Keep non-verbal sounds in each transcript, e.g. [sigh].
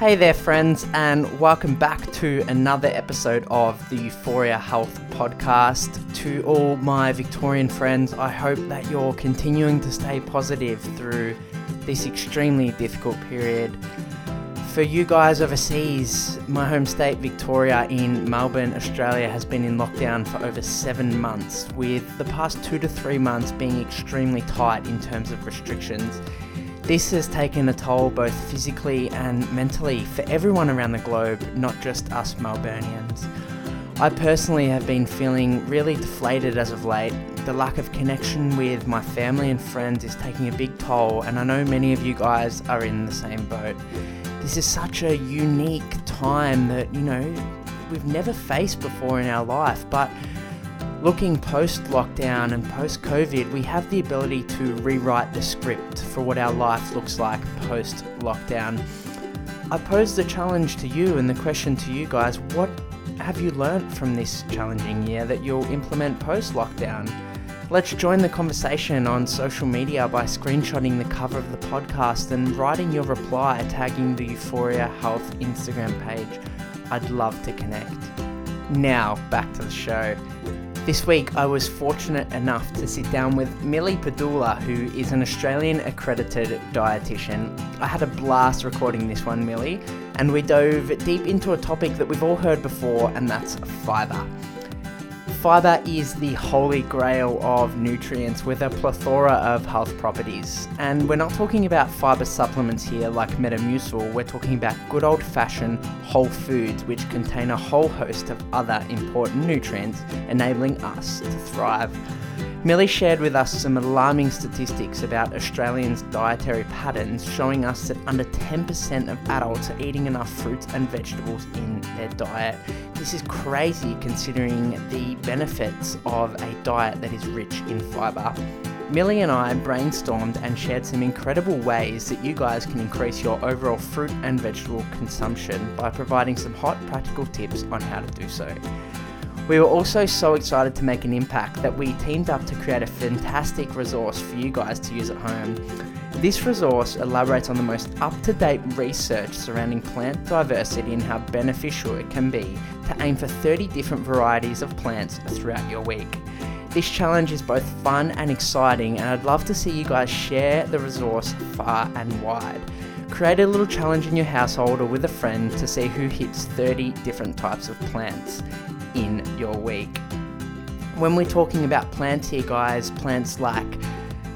Hey there, friends, and welcome back to another episode of the Euphoria Health Podcast. To all my Victorian friends, I hope that you're continuing to stay positive through this extremely difficult period. For you guys overseas, my home state, Victoria, in Melbourne, Australia, has been in lockdown for over seven months, with the past two to three months being extremely tight in terms of restrictions. This has taken a toll both physically and mentally for everyone around the globe, not just us Melburnians. I personally have been feeling really deflated as of late. The lack of connection with my family and friends is taking a big toll, and I know many of you guys are in the same boat. This is such a unique time that, you know, we've never faced before in our life, but Looking post lockdown and post COVID, we have the ability to rewrite the script for what our life looks like post lockdown. I pose the challenge to you and the question to you guys what have you learnt from this challenging year that you'll implement post lockdown? Let's join the conversation on social media by screenshotting the cover of the podcast and writing your reply tagging the Euphoria Health Instagram page. I'd love to connect. Now, back to the show. This week, I was fortunate enough to sit down with Millie Padula, who is an Australian accredited dietitian. I had a blast recording this one, Millie, and we dove deep into a topic that we've all heard before, and that's fibre. Fibre is the holy grail of nutrients with a plethora of health properties. And we're not talking about fibre supplements here like Metamucil, we're talking about good old fashioned whole foods which contain a whole host of other important nutrients, enabling us to thrive. Millie shared with us some alarming statistics about Australians' dietary patterns, showing us that under 10% of adults are eating enough fruits and vegetables in their diet. This is crazy considering the benefits of a diet that is rich in fibre. Millie and I brainstormed and shared some incredible ways that you guys can increase your overall fruit and vegetable consumption by providing some hot practical tips on how to do so. We were also so excited to make an impact that we teamed up to create a fantastic resource for you guys to use at home. This resource elaborates on the most up to date research surrounding plant diversity and how beneficial it can be to aim for 30 different varieties of plants throughout your week. This challenge is both fun and exciting, and I'd love to see you guys share the resource far and wide. Create a little challenge in your household or with a friend to see who hits 30 different types of plants in your week. When we're talking about plants here, guys, plants like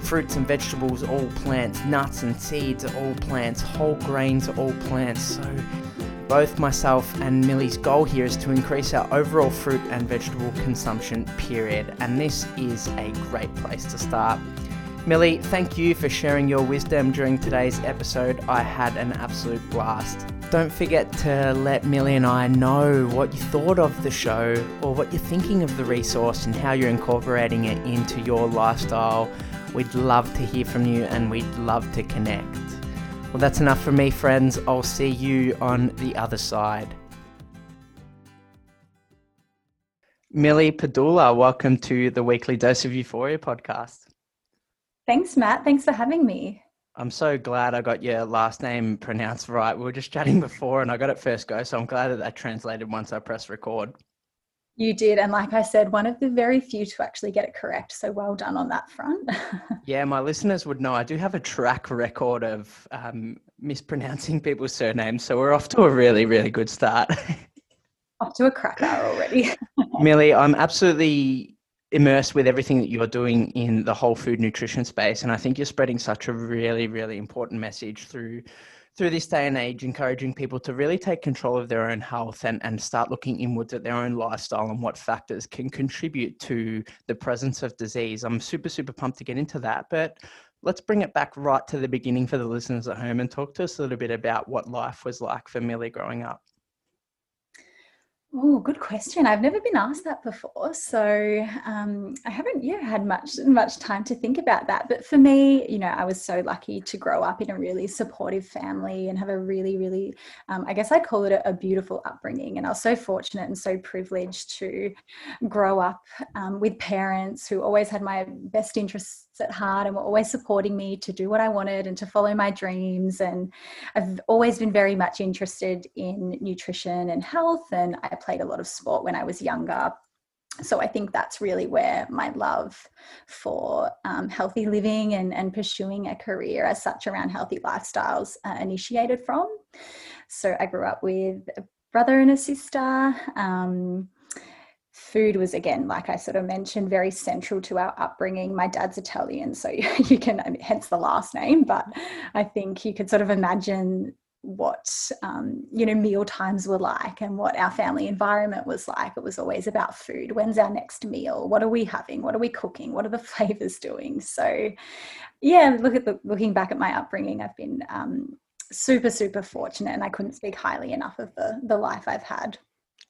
fruits and vegetables, all plants, nuts and seeds are all plants, whole grains are all plants. So, both myself and Millie's goal here is to increase our overall fruit and vegetable consumption, period. And this is a great place to start. Millie, thank you for sharing your wisdom during today's episode. I had an absolute blast. Don't forget to let Millie and I know what you thought of the show or what you're thinking of the resource and how you're incorporating it into your lifestyle. We'd love to hear from you and we'd love to connect. Well, that's enough for me, friends. I'll see you on the other side. Millie Padula, welcome to the Weekly Dose of Euphoria podcast. Thanks, Matt. Thanks for having me. I'm so glad I got your last name pronounced right. We were just chatting before and I got it first go, so I'm glad that that translated once I pressed record. You did. And like I said, one of the very few to actually get it correct. So well done on that front. [laughs] yeah, my listeners would know I do have a track record of um, mispronouncing people's surnames. So we're off to a really, really good start. [laughs] off to a cracker already. [laughs] Millie, I'm absolutely immersed with everything that you're doing in the whole food nutrition space. And i think you're spreading such a really really important message through through this day and age encouraging people to really take control of their own health and, and start looking inwards at their own lifestyle and what factors can contribute to the presence of disease. I'm super super pumped to get into that but let's bring it back right to the beginning for the listeners at home and talk to us a little bit about what life was like for millie growing up Oh, good question. I've never been asked that before, so um, I haven't yeah had much much time to think about that. But for me, you know, I was so lucky to grow up in a really supportive family and have a really, really, um, I guess I'd call it a, a, beautiful upbringing. And I was so fortunate and so privileged to grow up um, with parents who always had my best interests at heart and were always supporting me to do what I wanted and to follow my dreams. And I've always been very much interested in nutrition and health. And I played a lot of sport when I was younger. So I think that's really where my love for um, healthy living and, and pursuing a career as such around healthy lifestyles uh, initiated from. So I grew up with a brother and a sister. Um, food was again like i sort of mentioned very central to our upbringing. My dad's italian so [laughs] you can hence the last name but i think you could sort of imagine what um, you know meal times were like and what our family environment was like. It was always about food. When's our next meal? What are we having? What are we cooking? What are the [laughs] flavors doing? So yeah look at the looking back at my upbringing i've been um, super super fortunate and i couldn't speak highly enough of the the life i've had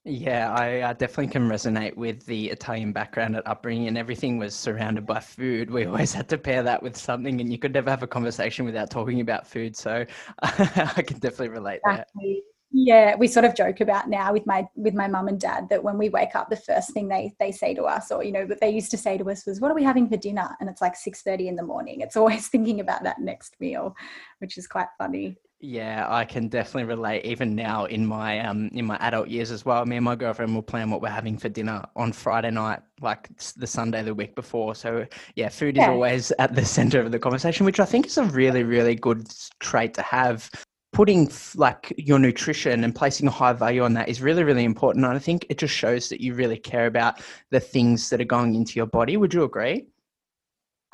yeah, I uh, definitely can resonate with the Italian background at upbringing, and everything was surrounded by food. We [laughs] always had to pair that with something, and you could never have a conversation without talking about food. So [laughs] I can definitely relate exactly. that. Yeah, we sort of joke about now with my with my mum and dad that when we wake up, the first thing they they say to us, or you know, that they used to say to us was, "What are we having for dinner?" And it's like six thirty in the morning. It's always [laughs] thinking about that next meal, which is quite funny. Yeah, I can definitely relate. Even now in my um in my adult years as well, me and my girlfriend will plan what we're having for dinner on Friday night, like the Sunday the week before. So yeah, food yeah. is always at the [laughs] center of the conversation, which I think is a really really good trait to have. Putting like your nutrition and placing a high value on that is really really important. And I think it just shows that you really care about the things that are going into your body. Would you agree?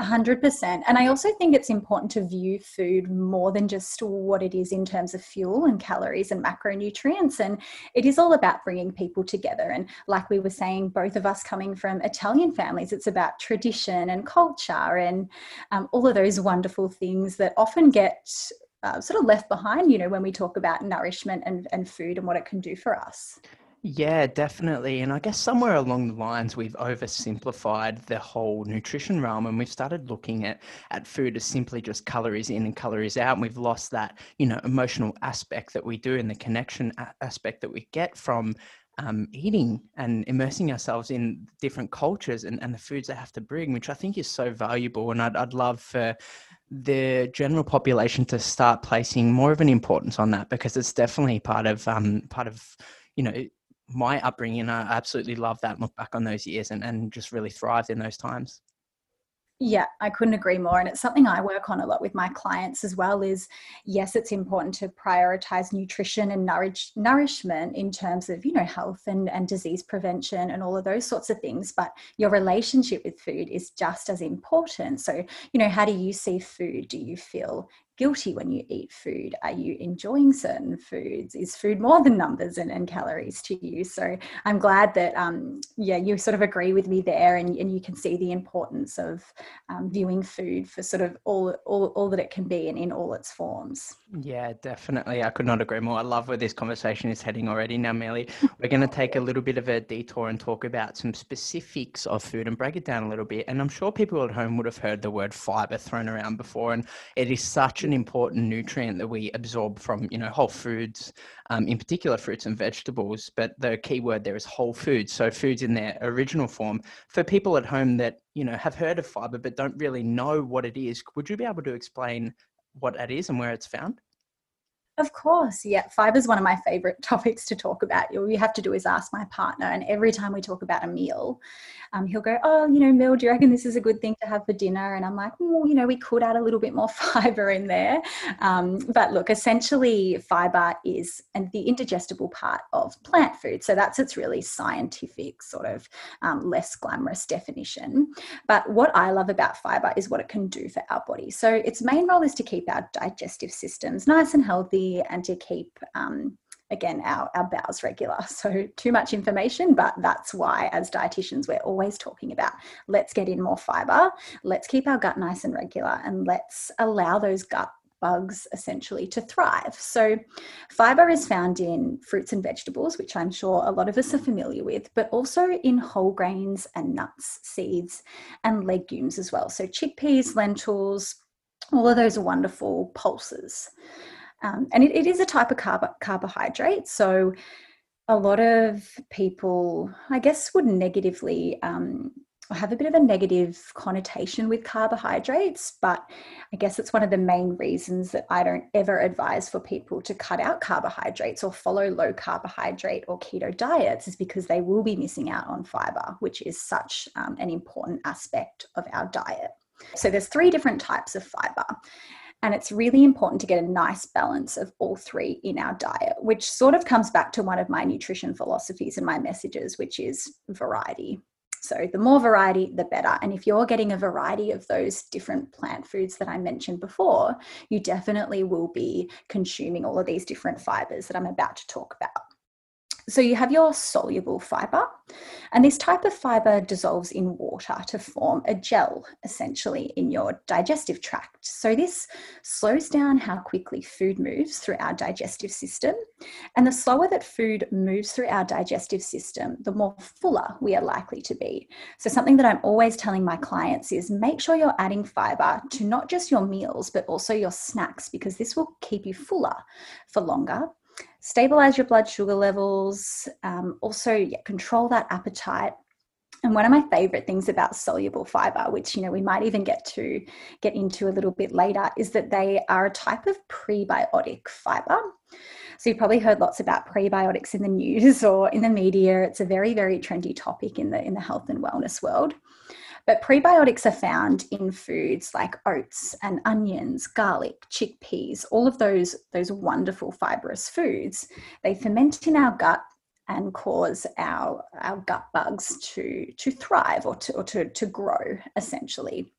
100%. And I also think it's important to view food more than just what it is in terms of fuel and calories and macronutrients. And it is all about bringing people together. And like we were saying, both of us coming from Italian families, it's about tradition and culture and um, all of those wonderful things that often get uh, sort of left behind, you know, when we talk about nourishment and, and food and what it can do for us. Yeah, definitely. And I guess somewhere along the lines, we've oversimplified the whole nutrition realm and we've started looking at, at food as simply just calories in and calories out. And we've lost that, you know, emotional aspect that we do and the connection aspect that we get from um, eating and immersing ourselves in different cultures and, and the foods they have to bring, which I think is so valuable. And I'd, I'd love for the general population to start placing more of an importance on that because it's definitely part of um, part of you know my upbringing. I absolutely love that. Look back on those years and, and just really thrived in those times. Yeah, I couldn't agree more. And it's something I work on a lot with my clients as well is yes, it's important to prioritize nutrition and nourish, nourishment in terms of, you know, health and, and disease prevention and all of those sorts of things. But your relationship with food is just as important. So, you know, how do you see food? Do you feel guilty when you eat food? Are you enjoying certain foods? Is food more than numbers and, and calories to you? So I'm glad that, um, yeah, you sort of agree with me there and, and you can see the importance of um, viewing food for sort of all, all, all that it can be and in all its forms. Yeah, definitely. I could not agree more. I love where this conversation is heading already. Now, Melly, [laughs] we're going to take a little bit of a detour and talk about some specifics of food and break it down a little bit. And I'm sure people at home would have heard the word fiber thrown around before. And it is such an an important nutrient that we absorb from you know whole foods um, in particular fruits and vegetables but the key word there is whole foods. So foods in their original form. For people at home that you know have heard of fiber but don't really know what it is would you be able to explain what that is and where it's found of course, yeah. Fiber is one of my favorite [laughs] topics to talk about. All you have to do is ask my partner, and every time we talk about a meal, um, he'll go, "Oh, you know, Mel, do you reckon this is a good thing to have for dinner?" And I'm like, "Well, you know, we could add a little bit more [laughs] fiber in there." Um, but look, essentially, fiber is and the indigestible part of plant food. So that's its really scientific, sort of um, less glamorous definition. But what I love about fiber is what it can do for our body. So its main role is to keep our digestive systems nice and healthy and to keep um, again our, our bowels regular [laughs] so too much information but that's why as dietitians we're always talking about let's get in more fiber let's keep our gut nice and regular and let's allow those gut bugs essentially to thrive. So, fiber is found in fruits and vegetables, which I'm sure a lot of us are familiar with, but also in whole grains and nuts, seeds, and legumes as well. So, chickpeas, lentils, all of those wonderful pulses. Um, and it, it is a type of carb- carbohydrate. So, a lot of people, I guess, would negatively um, have a bit of a negative connotation with carbohydrates, but I guess it's one of the main reasons that I don't ever advise for people to cut out carbohydrates or follow low carbohydrate or keto diets, is because they will be missing out on fiber, which is such um, an important aspect of our diet. So there's three different types of fiber. And it's really important to get a nice balance of all three in our diet, which sort of comes back to one of my nutrition philosophies and my messages, which is variety. So, the more variety, the better. And if you're getting a variety of those different plant foods that I mentioned before, you definitely will be consuming all of these different fibers that I'm about to talk about. So you have your soluble fiber, and this type of fiber dissolves in water to form a gel essentially in your digestive tract. So this slows down how quickly food moves through our digestive system. And the slower that food moves through our digestive system, the more fuller we are likely to be. So something that I'm always telling my clients is make sure you're adding fiber to not just your meals, but also your snacks, because this will keep you fuller for longer stabilize your blood sugar levels, um, also yeah, control that appetite. And one of my favorite things about soluble fiber, which you know we might even get to get into a little bit later, is that they are a type of prebiotic fiber. So you've probably heard lots about prebiotics in the news [laughs] or in the media. It's a very, very trendy topic in the in the health and wellness world. But prebiotics are found in foods like oats and onions, garlic, chickpeas, all of those, those wonderful fibrous foods. They ferment in our gut and cause our, our gut bugs to, to thrive or to, or to, to grow essentially.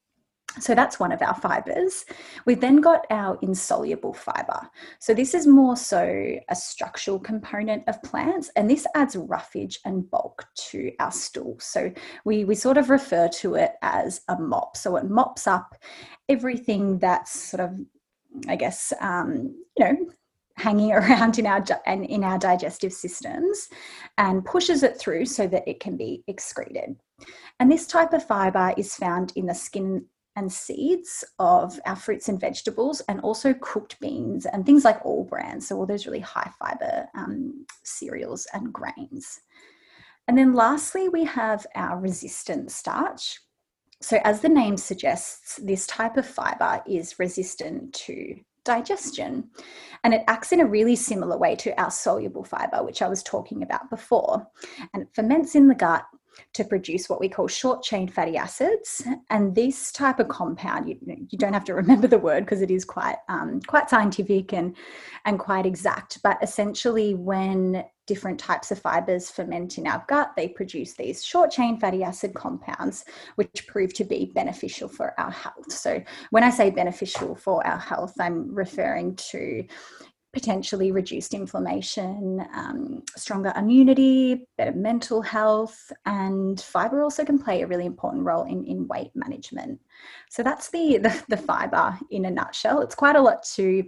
So that's one of our fibers. We've then got our insoluble fiber. So this is more so a structural component of plants, and this adds roughage and bulk to our stool. So we, we sort of refer to it as a mop. So it mops up everything that's sort of, I guess, um, you know, hanging [laughs] around in our and in our digestive systems and pushes it through so that it can be excreted. And this type of fiber is found in the skin and seeds of our fruits and vegetables, and also cooked beans and things like all brands. So, all those really high fiber um, cereals and grains. And then, lastly, we have our resistant starch. So, as the name suggests, this type of fiber is resistant to digestion and it acts in a really similar way to our soluble fiber, which I was talking about before. And it ferments in the gut to produce what we call short chain fatty acids. And this type of compound, you, you don't have to remember the word because it is quite um, quite scientific and and quite exact. But essentially, when different types of fibers ferment in our gut, they produce these short chain fatty acid compounds, which prove to be beneficial for our health. So, when I say beneficial for our health, I'm referring to potentially reduced inflammation, um, stronger immunity, better mental health, and fiber also can play a really important role in, in weight management. So that's the, the, the fiber in a nutshell. It's quite a lot to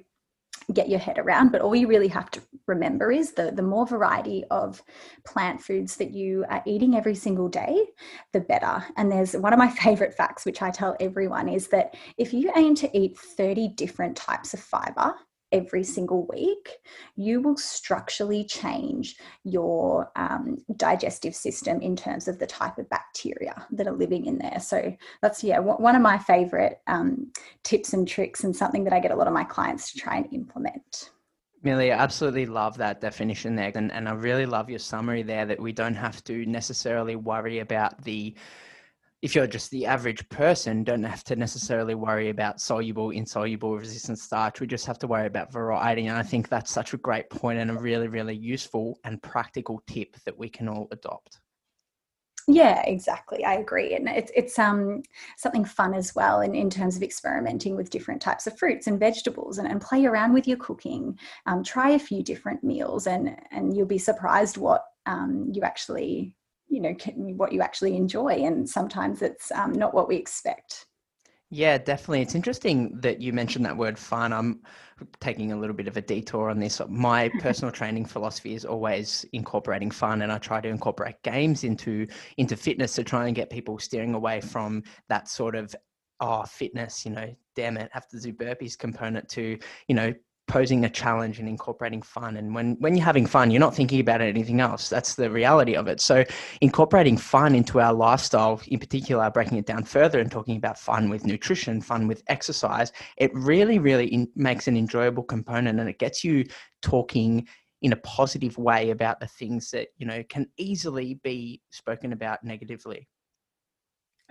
get your head around, but all you really have to remember is the, the more variety of plant foods that you are eating every single day, the better. And there's one of my [laughs] favorite facts, which I tell everyone, is that if you aim to eat 30 different types of fiber, every single week, you will structurally change your um, digestive system in terms of the type of bacteria that are living in there. So that's, yeah, one of my favorite um, tips and tricks and something that I get a lot of my clients to try and implement. Millie, I absolutely love that definition there. And, and I really love your summary there that we don't have to necessarily worry about the if you're just the average person, don't have to necessarily worry about soluble, insoluble, resistant starch. We just have to worry about variety. And I think that's such a great point and a really, really useful and practical tip that we can all adopt. Yeah, exactly. I agree. And it's it's um something fun as well in, in terms of experimenting with different types of fruits and vegetables and, and play around with your cooking. Um, try a few different meals and and you'll be surprised what um, you actually you know what you actually enjoy and sometimes it's um, not what we expect Yeah, definitely. It's interesting that you mentioned that word fun. I'm taking a little bit of a detour on this. My [laughs] personal training philosophy is always incorporating fun and I try to incorporate games into into fitness to try and get people steering away from that sort of oh fitness, you know, damn it, have to do burpees component to, you know, posing a challenge and incorporating fun. And when when you're having fun you're not thinking about anything else. That's the reality of it. So incorporating fun into our lifestyle in particular breaking it down further and talking about fun with nutrition fun with exercise it really really in, makes an enjoyable component and it gets you talking in a positive way about the things that you know can easily be spoken about negatively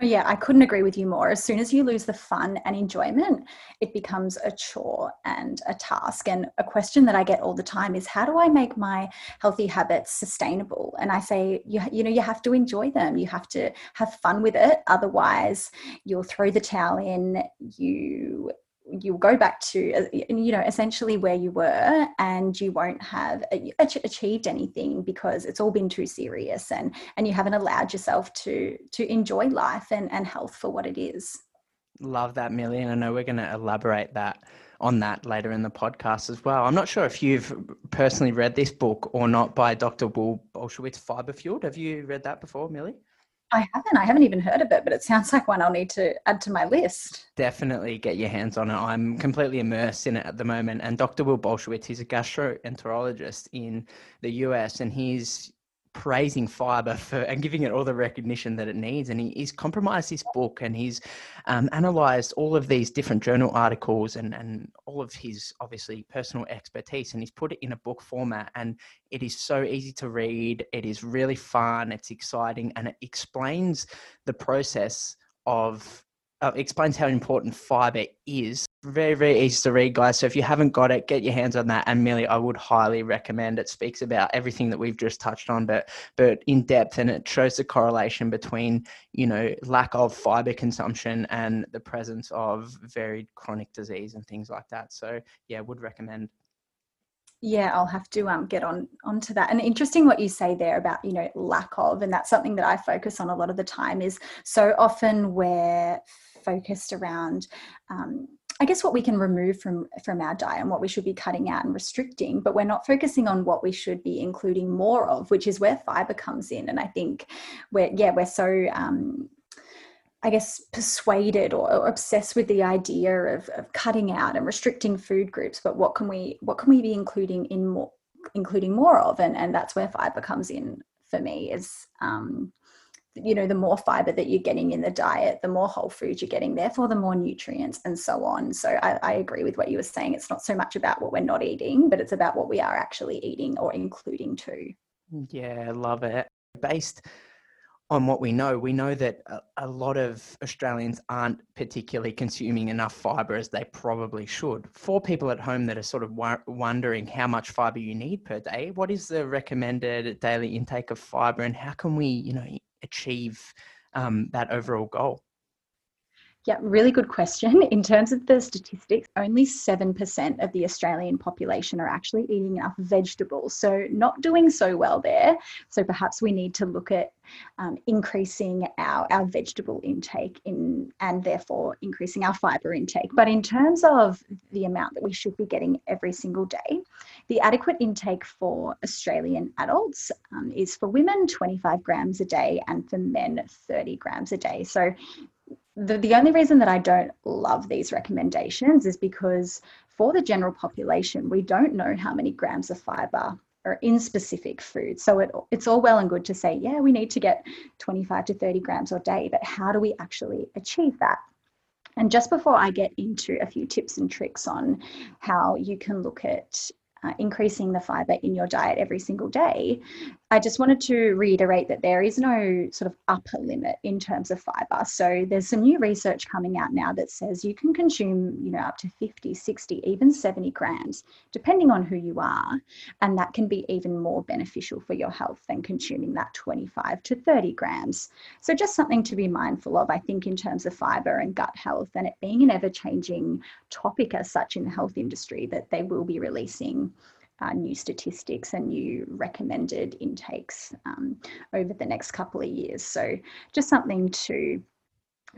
yeah, I couldn't agree with you more. As soon as you lose the fun and enjoyment, it becomes a chore and a task. And a question that I get all the time is how do I make my healthy habits sustainable? And I say, you, you know, you have to enjoy them. You have to have fun with it. Otherwise, you'll throw the towel in, you you'll go back to uh, you know essentially where you were and you won't have achieved anything because it's all been too serious and and you haven't allowed yourself to to enjoy life and and health for what it is. Love that millie and i know we're going to elaborate that on that later in the podcast as well. I'm not sure if you've personally read this book or not by dr will bulsiewicz fiber fueled have you read that before millie I haven't. I haven't even heard of it, but it sounds like one I'll need to add to my list. Definitely get your hands on it. I'm completely immersed in it at the moment. And Dr. Will Bulsiewicz, he's a gastroenterologist in the US, and he's praising fiber for and giving it all the recognition that it needs. And he, he's compromised his book and he's um, analyzed all of these different journal articles and, and all of his obviously personal expertise and he's put it in a book format. And it is so easy to read. It is really fun. It's exciting and it explains the process of uh, explains how important fiber is. Very, very easy to read, guys. So if you haven't got it, get your hands on that. And Millie, I would highly recommend. It speaks about everything that we've just touched on, but but in depth, and it shows the correlation between you know lack of fiber consumption and the presence of varied chronic disease and things like that. So yeah, would recommend yeah i'll have to um, get on onto that and interesting what you say there about you know lack of and that's something that i focus on a lot of the time is so often we're focused around um, I guess what we can remove from from our diet and what we should be cutting out and restricting, but we're not focusing on what we should be including more of, which is where fiber comes in. And I think we're yeah we're so um, I guess persuaded or, obsessed with the idea of, of cutting out and restricting food groups, but what can we what can we be including in more including more of? And and that's where fiber comes in for me is um, you know the more fiber that you're getting in the diet the more whole foods you're getting therefore the more nutrients and so on. So I, I, agree with what you were saying. It's not so much about what we're not eating but it's about what we are actually eating or including too. Yeah love it. Based on what we know we know that a, a lot of australians aren't particularly consuming enough fiber as they probably should. For people at home that are sort of wa- wondering how much fiber you need per day what is the recommended daily intake of fiber and how can we you know achieve um, that overall goal? Yeah, really good question. In terms of the statistics, only 7% of the Australian population are actually eating enough vegetables. So, not doing so well there. So, perhaps we need to look at um, increasing our, our vegetable intake in, and therefore increasing our fiber intake. But in terms of the amount that we should be getting every single day, the adequate intake for Australian adults um, is for women 25 grams a day and for men 30 grams a day. So, the, the only reason that I don't love these recommendations is because for the general population, we don't know how many grams of fiber are in specific foods. So it, it's all well and good to say, yeah, we need to get 25 to 30 grams a day, but how do we actually achieve that? And just before I get into a few tips and tricks on how you can look at uh, increasing the fiber in your diet every single day, I just wanted to reiterate that there is no sort of upper limit in terms of fiber. So there's some new research coming out now that says you can consume, you know, up to 50, 60, even 70 grams, depending on who you are. And that can be even more beneficial for your health than consuming that 25 to 30 grams. So just something to be mindful of, I think, in terms of fiber and gut health and it being an ever changing topic as such in the health industry that they will be releasing uh, new statistics and new recommended intakes um, over the next couple of years. So, just something to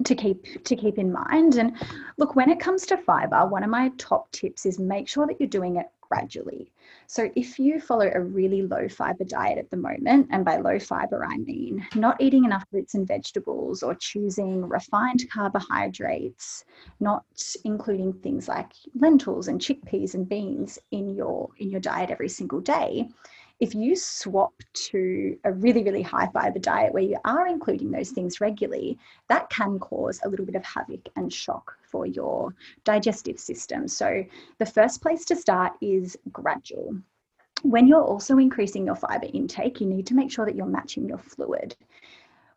to keep to keep in mind. And look when it comes to fiber one of my top tips is make sure that you're doing it gradually. So if you follow a really low fiber diet at the moment and by low fiber i mean not eating enough fruits and vegetables or choosing refined carbohydrates not including things like lentils and chickpeas and beans in your in your diet every single day if you swap to a really, really high fiber diet where you are including those things regularly, that can cause a little bit of havoc and shock for your digestive system. So, the first place to start is gradual. When you're also increasing your fiber intake, you need to make sure that you're matching your fluid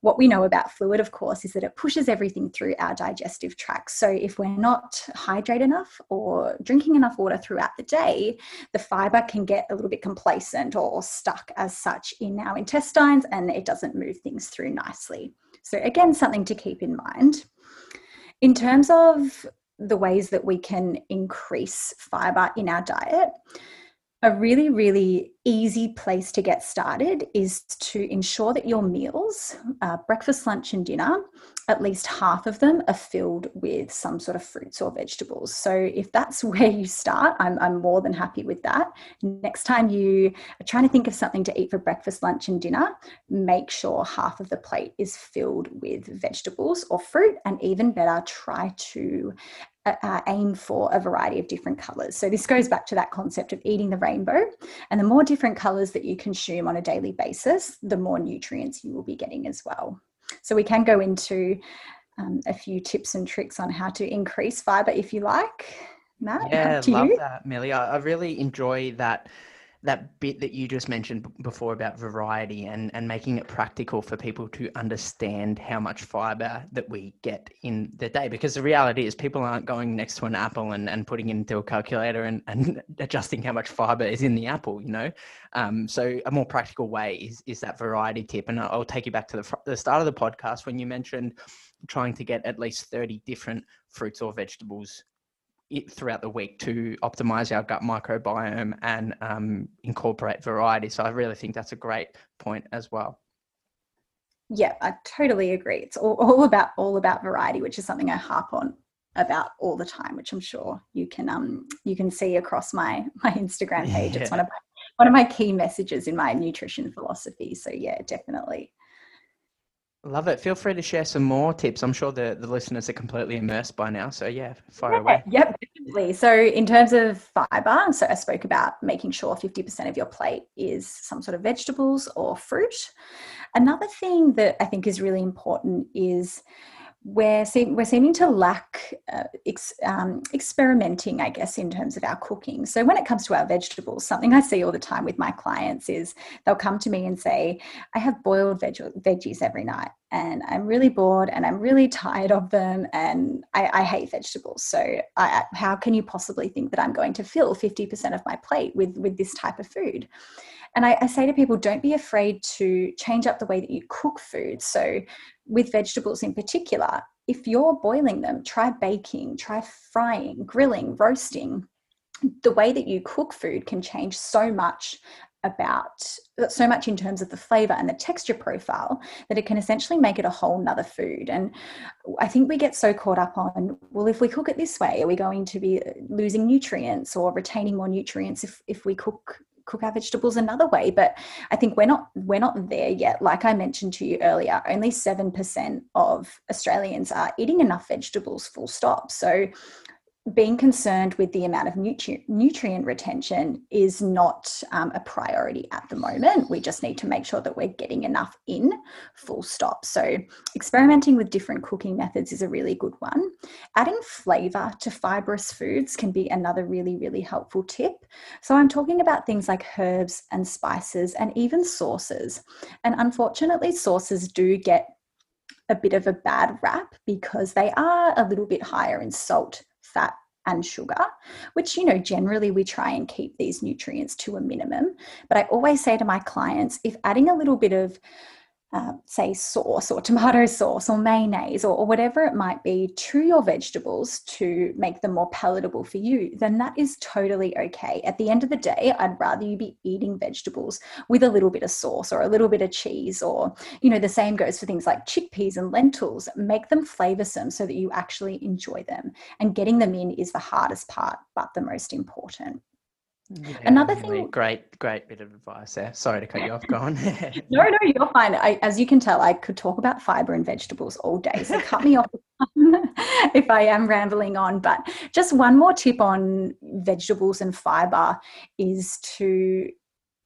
what we know about fluid, of course, is that it pushes everything through our digestive tract. So if we're not hydrated enough or drinking enough water throughout the day, the fiber can get a little bit complacent or stuck as such in our intestines and it doesn't move things through nicely. So, again, something to keep in mind. In terms of the ways that we can increase fiber in our diet, a really, really easy place to get started is to ensure that your meals, uh, breakfast, lunch, and dinner, at least half of them are filled with some sort of fruits or vegetables. So, if that's [laughs] where you start, I'm, I'm more than happy with that. Next time you are trying to think of something to eat for breakfast, lunch, and dinner, make sure half of the plate is filled with vegetables or fruit, and even better, try to uh, aim for a variety of different colors. So, this goes back to that concept of eating the rainbow. And the more different colors that you consume on a daily basis, the more nutrients you will be getting as well. So, we can go into um, a few tips and tricks on how to increase fiber if you like. Matt, yeah, love you. that, Millie. I, I really enjoy that that bit that you just mentioned before about variety and, and making it practical for people to understand how much fiber that we get in the day. Because the reality is people aren't going next to an apple and, and putting it into a calculator and, and [laughs] adjusting how much fiber is in the apple, you know? Um, so a more practical way is, is that variety tip. And I'll take you back to the, the start of the podcast when you mentioned trying to get at least 30 different fruits or vegetables throughout the week to optimize our gut microbiome and um, incorporate variety. So I really think that's a great point as well. Yeah, I totally agree. It's all, all about all about variety, which is something I harp on about all the time, which I'm sure you can um you can see across my my Instagram [laughs] page. Yeah. It's one of my one of my key messages in my nutrition philosophy. So yeah, definitely. Love it. Feel free to share some more tips. I'm sure the, the listeners are completely immersed by now. So, yeah, fire yeah, away. Yep, definitely. So, in terms of fiber, so I spoke about making sure 50% of your plate is some sort of vegetables or fruit. Another thing that I think is really important is we're, seem, we're seeming to lack uh, ex, um, experimenting, I guess, in terms of our cooking. So, when it comes to our vegetables, something I see all the time with my clients is they'll come to me and say, I have boiled veg- veggies every night and I'm really bored and I'm really tired of them and I, I hate vegetables. So, I, how can you possibly think that I'm going to fill 50% of my plate with, with this type of food? And I, I, say to people, don't be afraid to change up the way that you cook food. So, with vegetables in particular, if you're boiling them, try baking, try frying, grilling, roasting. The way that you cook food can change so much about so much in terms of the flavor and the texture profile that it can essentially make it a whole nother food and i think we get so caught up on well if we cook it this way are we going to be losing nutrients or retaining more nutrients if, if we cook cook our vegetables another way but i think we're not we're not there yet. Like i mentioned to you earlier only 7% of australians are eating enough vegetables full stop. So being concerned with the amount of nutri- nutrient retention is not um, a priority at the moment. We just need to make sure that we're getting enough in, full stop. So, experimenting with different cooking methods is a really good one. Adding flavor to fibrous foods can be another really, really helpful tip. So, I'm talking about things like herbs and spices and even sauces. And unfortunately, sauces do get a bit of a bad rap because they are a little bit higher in salt fat and sugar, which, you know, generally we try and keep these nutrients to a minimum. But I always say to my clients if adding a little bit of uh, say sauce or tomato sauce or mayonnaise or, or, whatever it might be to your vegetables to make them more palatable for you, then that is totally okay. At the end of the day, I'd rather you be eating vegetables with a little bit of sauce or a little bit of cheese, or, you know, the same goes for things like chickpeas and lentils. Make them flavorsome so that you actually enjoy them. And getting them in is the hardest part, but the most important. Yeah, Another thing, great, great bit of advice there. Sorry to cut you off. Go on. [laughs] no, no, you're fine. I, as you can tell, I could talk about fiber and vegetables all day. So cut me off [laughs] if I am rambling on. But just one more tip on vegetables and fiber is to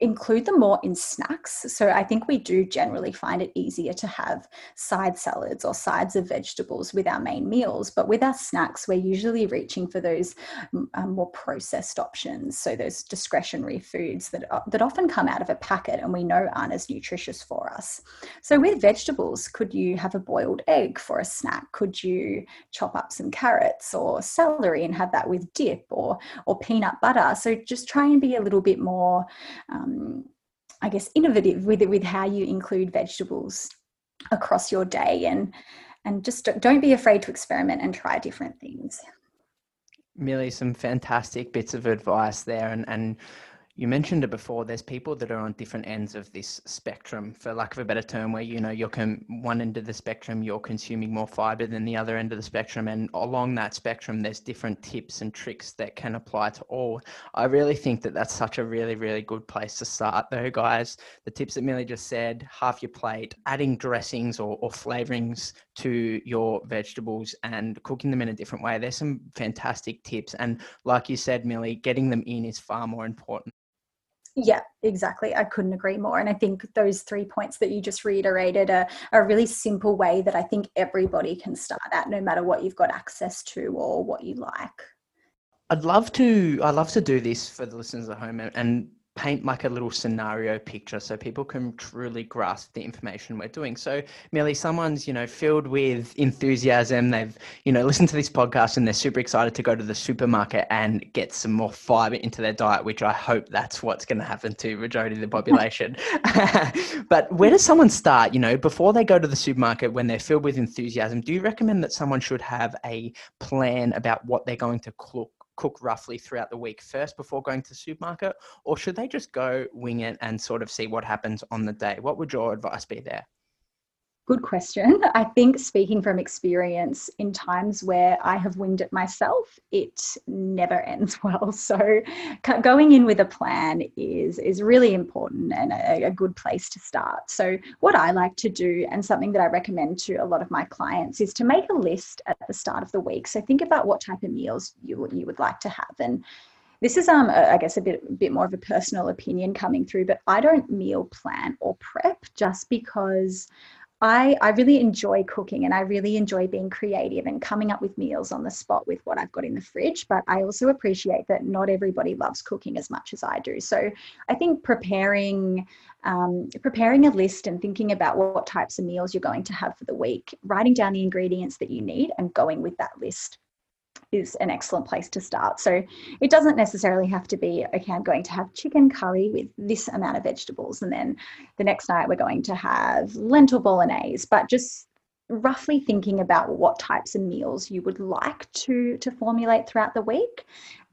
include them more in snacks. So I think we do generally find it easier to have side salads or sides of vegetables with our main meals. But with our snacks, we're usually reaching for those um, more processed options. So those discretionary foods that, uh, that often come out of a packet and we know aren't as nutritious for us. So with vegetables, could you have a boiled egg for a snack? Could you chop up some carrots or celery and have that with dip or, or peanut butter? So just try and be a little bit more um, um, I guess, innovative with with how you include vegetables across your day, and and just don't be afraid to experiment and try different things. Millie, some fantastic bits of advice there, and and you mentioned it before there's people that are on different ends of this spectrum for lack of a better term where you know you're con- one end of the spectrum you're consuming more fiber than the other end of the spectrum and along that spectrum there's different tips and tricks that can apply to all. I really think that that's such a really really good place to start though guys. The tips that millie just said half your plate adding dressings or, or flavorings to your vegetables and cooking them in a different way. There's some fantastic tips and like you said millie getting them in is far more important yeah, exactly. I couldn't agree more. And I think those three points that you just reiterated are, a really simple way that I think everybody can start at, no matter what you've got access to or what you like. I'd love to. I love to do this for the listeners at home, and paint like a little scenario picture so people can truly grasp the information we're doing. So Millie, someone's, you know, filled with enthusiasm. They've, you know, listened to this podcast and they're super excited to go to the supermarket and get some more fiber into their diet, which I hope that's what's going to happen to majority of the population. [laughs] [laughs] but where does someone start, you know, before they go to the supermarket when they're filled with enthusiasm, do you recommend that someone should have a plan about what they're going to cook cook roughly throughout the week first before going to the supermarket, or should they just go wing it and sort of see what happens on the day? What would your advice be there? Good question. [laughs] I think speaking from experience, in times where I have winged it myself, it never [laughs] ends well. So, going in with a plan is is really important and a, a, good place to start. So, what I like to do, and something that I recommend to a lot of my clients, is to make a list at the start of the week. So, think about what type of meals you you would like to have, and this is um I guess a bit a bit more of a personal opinion coming through, but I don't meal plan or prep just because I, I really enjoy cooking and I really enjoy being creative and coming up with meals on the spot with what I've got in the fridge. But I also appreciate that not everybody loves cooking as much as I do. So I think preparing um, preparing a list and thinking about what types of meals you're going to have for the week, writing down the ingredients that you need and going with that list is an excellent place to start. So it doesn't necessarily have to be, okay, I'm going to have chicken curry with this amount of vegetables. And then the next night we're going to have lentil bolognese, but just roughly thinking about what types of meals you would like to to formulate throughout the week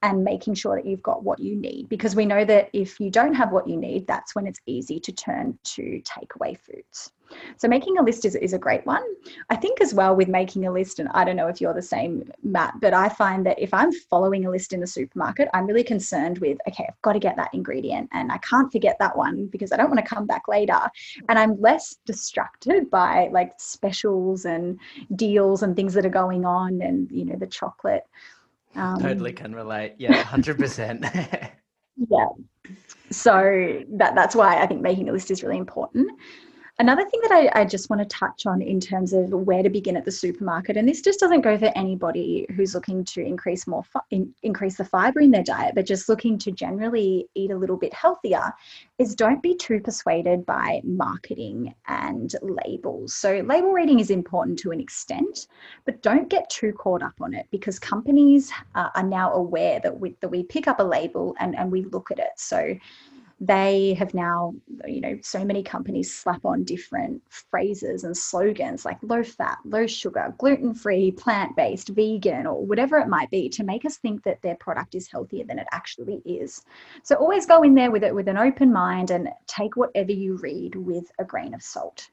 and making sure that you've got what you need because we know that if you don't have what you need that's when it's easy to turn to takeaway foods so making a list is, is a great one. I think as well with making a list, and I don't know if you're the same, Matt, but I find that if I'm following a list in the supermarket, I'm really concerned with, okay, I've got to get that ingredient and I can't forget that one because I don't want to come back later. And I'm less distracted by like specials and deals and things that are going on and, you know, the chocolate. Um, totally can relate. Yeah, 100%. [laughs] yeah. So that, that's why I think making a list is really important. Another thing that I, I, just want to touch on in terms of where to begin at the supermarket, and this just doesn't go for anybody who's looking to increase more fi- in, increase the fiber in their diet, but just looking to generally eat a little bit healthier, is don't be too persuaded by marketing and labels. So label reading is important to an extent, but don't get too caught up on it because companies uh, are now aware that we that we pick up a label and and we look at it. So they have now, you know, so many companies slap on different phrases and slogans like low fat, low sugar, gluten free, plant based, vegan, or whatever it might be to make us think that their product is healthier than it actually is. So always go in there with it with an open mind and take whatever you read with a grain of salt.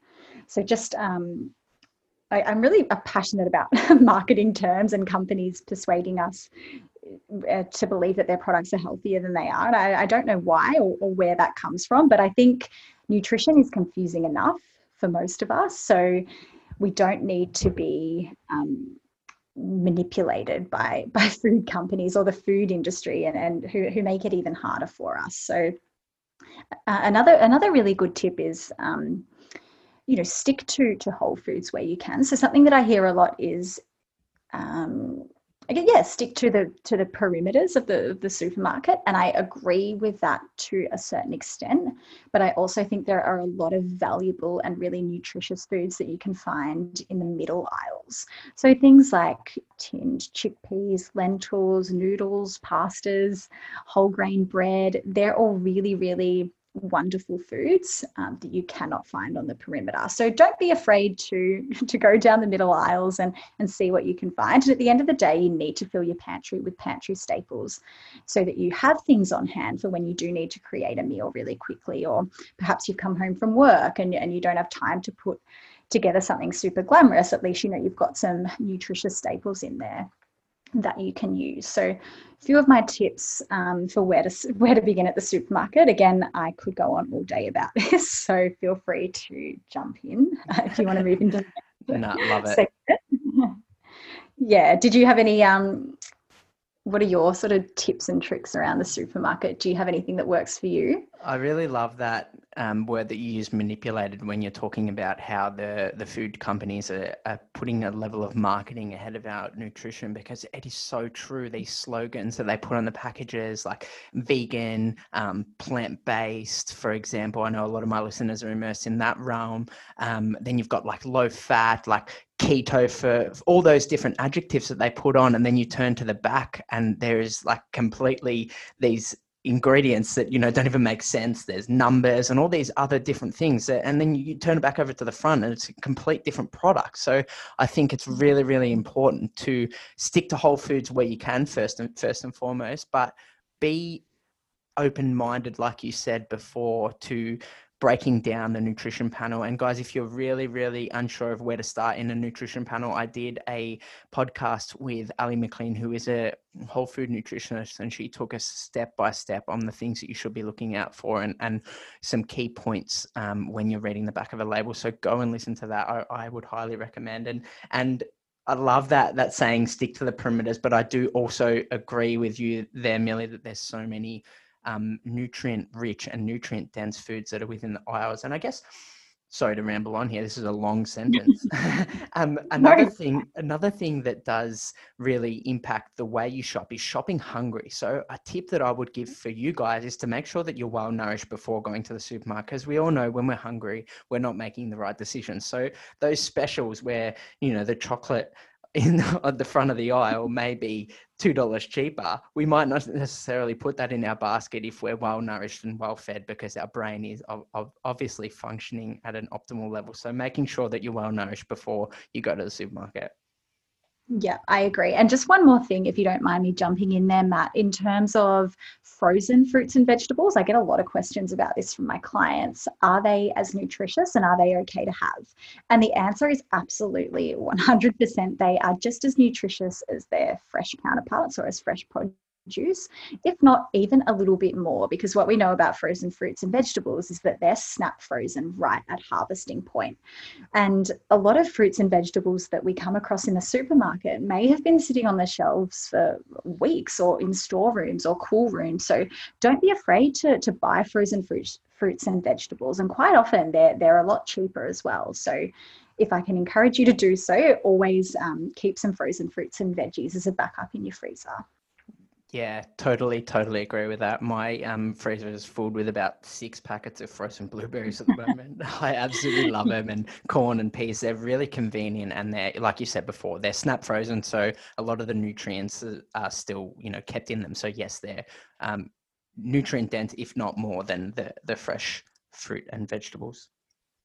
So just um, I, am really passionate about [laughs] marketing terms and companies persuading us uh, to believe that their products are healthier than they are. And I, I don't know why or, or, where that comes from, but I think nutrition is confusing enough for most of us. So we don't need to be um, manipulated by [laughs] by food companies or the food industry and, and who, who make it even harder for us. So uh, another another really good tip is um, you know stick to to whole foods where you can so something that i hear a lot is um again yeah stick to the to the perimeters of the of the supermarket and i agree with that to a certain extent but i also think there are a lot of valuable and really nutritious foods that you can find in the middle aisles. So things like tinned chickpeas lentils noodles pastas whole grain bread they're all really really wonderful foods um, that you cannot find on the perimeter. So don't be afraid to [laughs] to go down the middle aisles and and see what you can find. And at the end of the day, you need to fill your pantry with pantry staples so that you have things on hand for when you do need to create a meal really quickly, or perhaps you've come home from work and, and you don't have time to put together something super glamorous. At least you know you've got some nutritious staples in there that you can use. So, a few of my tips um, for where to [laughs] where to begin at the supermarket. Again, I could go on all day about [laughs] this, so feel free to jump in uh, [laughs] if you want to move into. no, love it. yeah. Did you have any? Um, what are your sort of tips and tricks around the supermarket? Do you have anything that works for you? I really love that um, word that you use, manipulated, when you're talking about how the, the food companies are, are putting a level of marketing ahead of our nutrition because it is so true. These slogans that they put on the packages, like vegan, um, plant based, for example. I know a lot of my listeners are immersed in that realm. Um, then you've got like low fat, like keto for all those different adjectives that they put on and then you turn to the back and there is like completely these ingredients that you know don't even make sense. There's numbers and all these other different things and then you turn it back over to the front and it's a complete different product. So i think it's really really important to stick to whole foods where you can first and first and foremost but be open minded like you said before to breaking down the nutrition panel. And guys, if you're really, really unsure of where to start in a nutrition panel, I did a podcast with Ali McLean, who is a whole food nutritionist, and she took us step by step on the things that you should be looking out for and, and some key points um, when you're reading the back of a label. So go and listen to that. I, I would highly recommend. And and I love that that saying stick to the perimeters, but I do also agree with you there, Millie, that there's so many um, nutrient rich and nutrient dense foods that are within the aisles. And I guess, sorry to ramble on here, this is a long [laughs] sentence. [laughs] um, another thing, another thing that does really impact the way you shop is shopping hungry. So a tip that I would give for you guys is to make sure that you're well nourished before going to the supermarket. Because we all know when we're hungry, we're not making the right decisions. So those specials where, you know, the chocolate in [laughs] at the front of the aisle may be two dollars cheaper. We might not necessarily put that in our basket if we're well nourished and well fed because our brain is obviously functioning at an optimal level. So making sure that you're well nourished before you go to the supermarket. Yeah, I agree. And just one more thing, if you don't mind me jumping in there, Matt, in terms of frozen fruits and vegetables, I get a lot of questions about this from my clients. Are they as nutritious and are they okay to have? And the answer is absolutely 100%. They are just as nutritious as their fresh counterparts or as fresh produce juice, if not even a little bit more. Because what we know about frozen fruits and vegetables is that they're snap frozen right at harvesting point. And a lot of fruits and vegetables that we come across in the supermarket may have been sitting on the shelves for weeks or in storerooms or cool rooms. So don't be afraid to, to buy frozen fruits fruits and vegetables and quite often they're they're a lot cheaper as well so if I can encourage you to do so, always um, keep some frozen fruits and veggies as a backup in your freezer. Yeah, totally, totally agree with that. My um, freezer is filled with about six packets of frozen blueberries at the moment. [laughs] I absolutely love them, and corn and peas. They're really convenient, and they're like you said before, they're snap frozen, so a lot of the nutrients are still, you know, kept in them. So yes, they're um, nutrient dense, if not more, than the the fresh fruit and vegetables.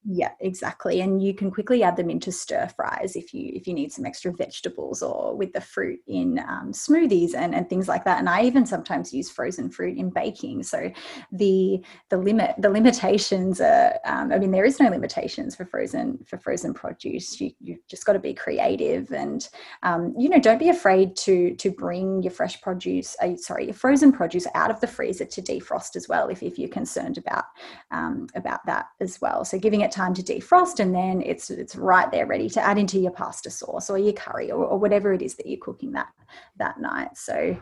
Yeah, exactly. And you can quickly add them into stir fries if you if you need some extra vegetables or with the fruit in um, smoothies and, and things like that. And I even sometimes use frozen fruit in baking. So the the limit the limitations are um, I mean there is no limitations for frozen for frozen produce. You you've just got to be creative and um, you know don't be afraid to to bring your fresh produce uh, sorry your frozen produce out of the freezer to defrost as well if, if you're concerned about um, about that as well. So giving it time to defrost and then it's it's right there ready to add into your pasta sauce or your curry or, or whatever it is that you're cooking that that night. So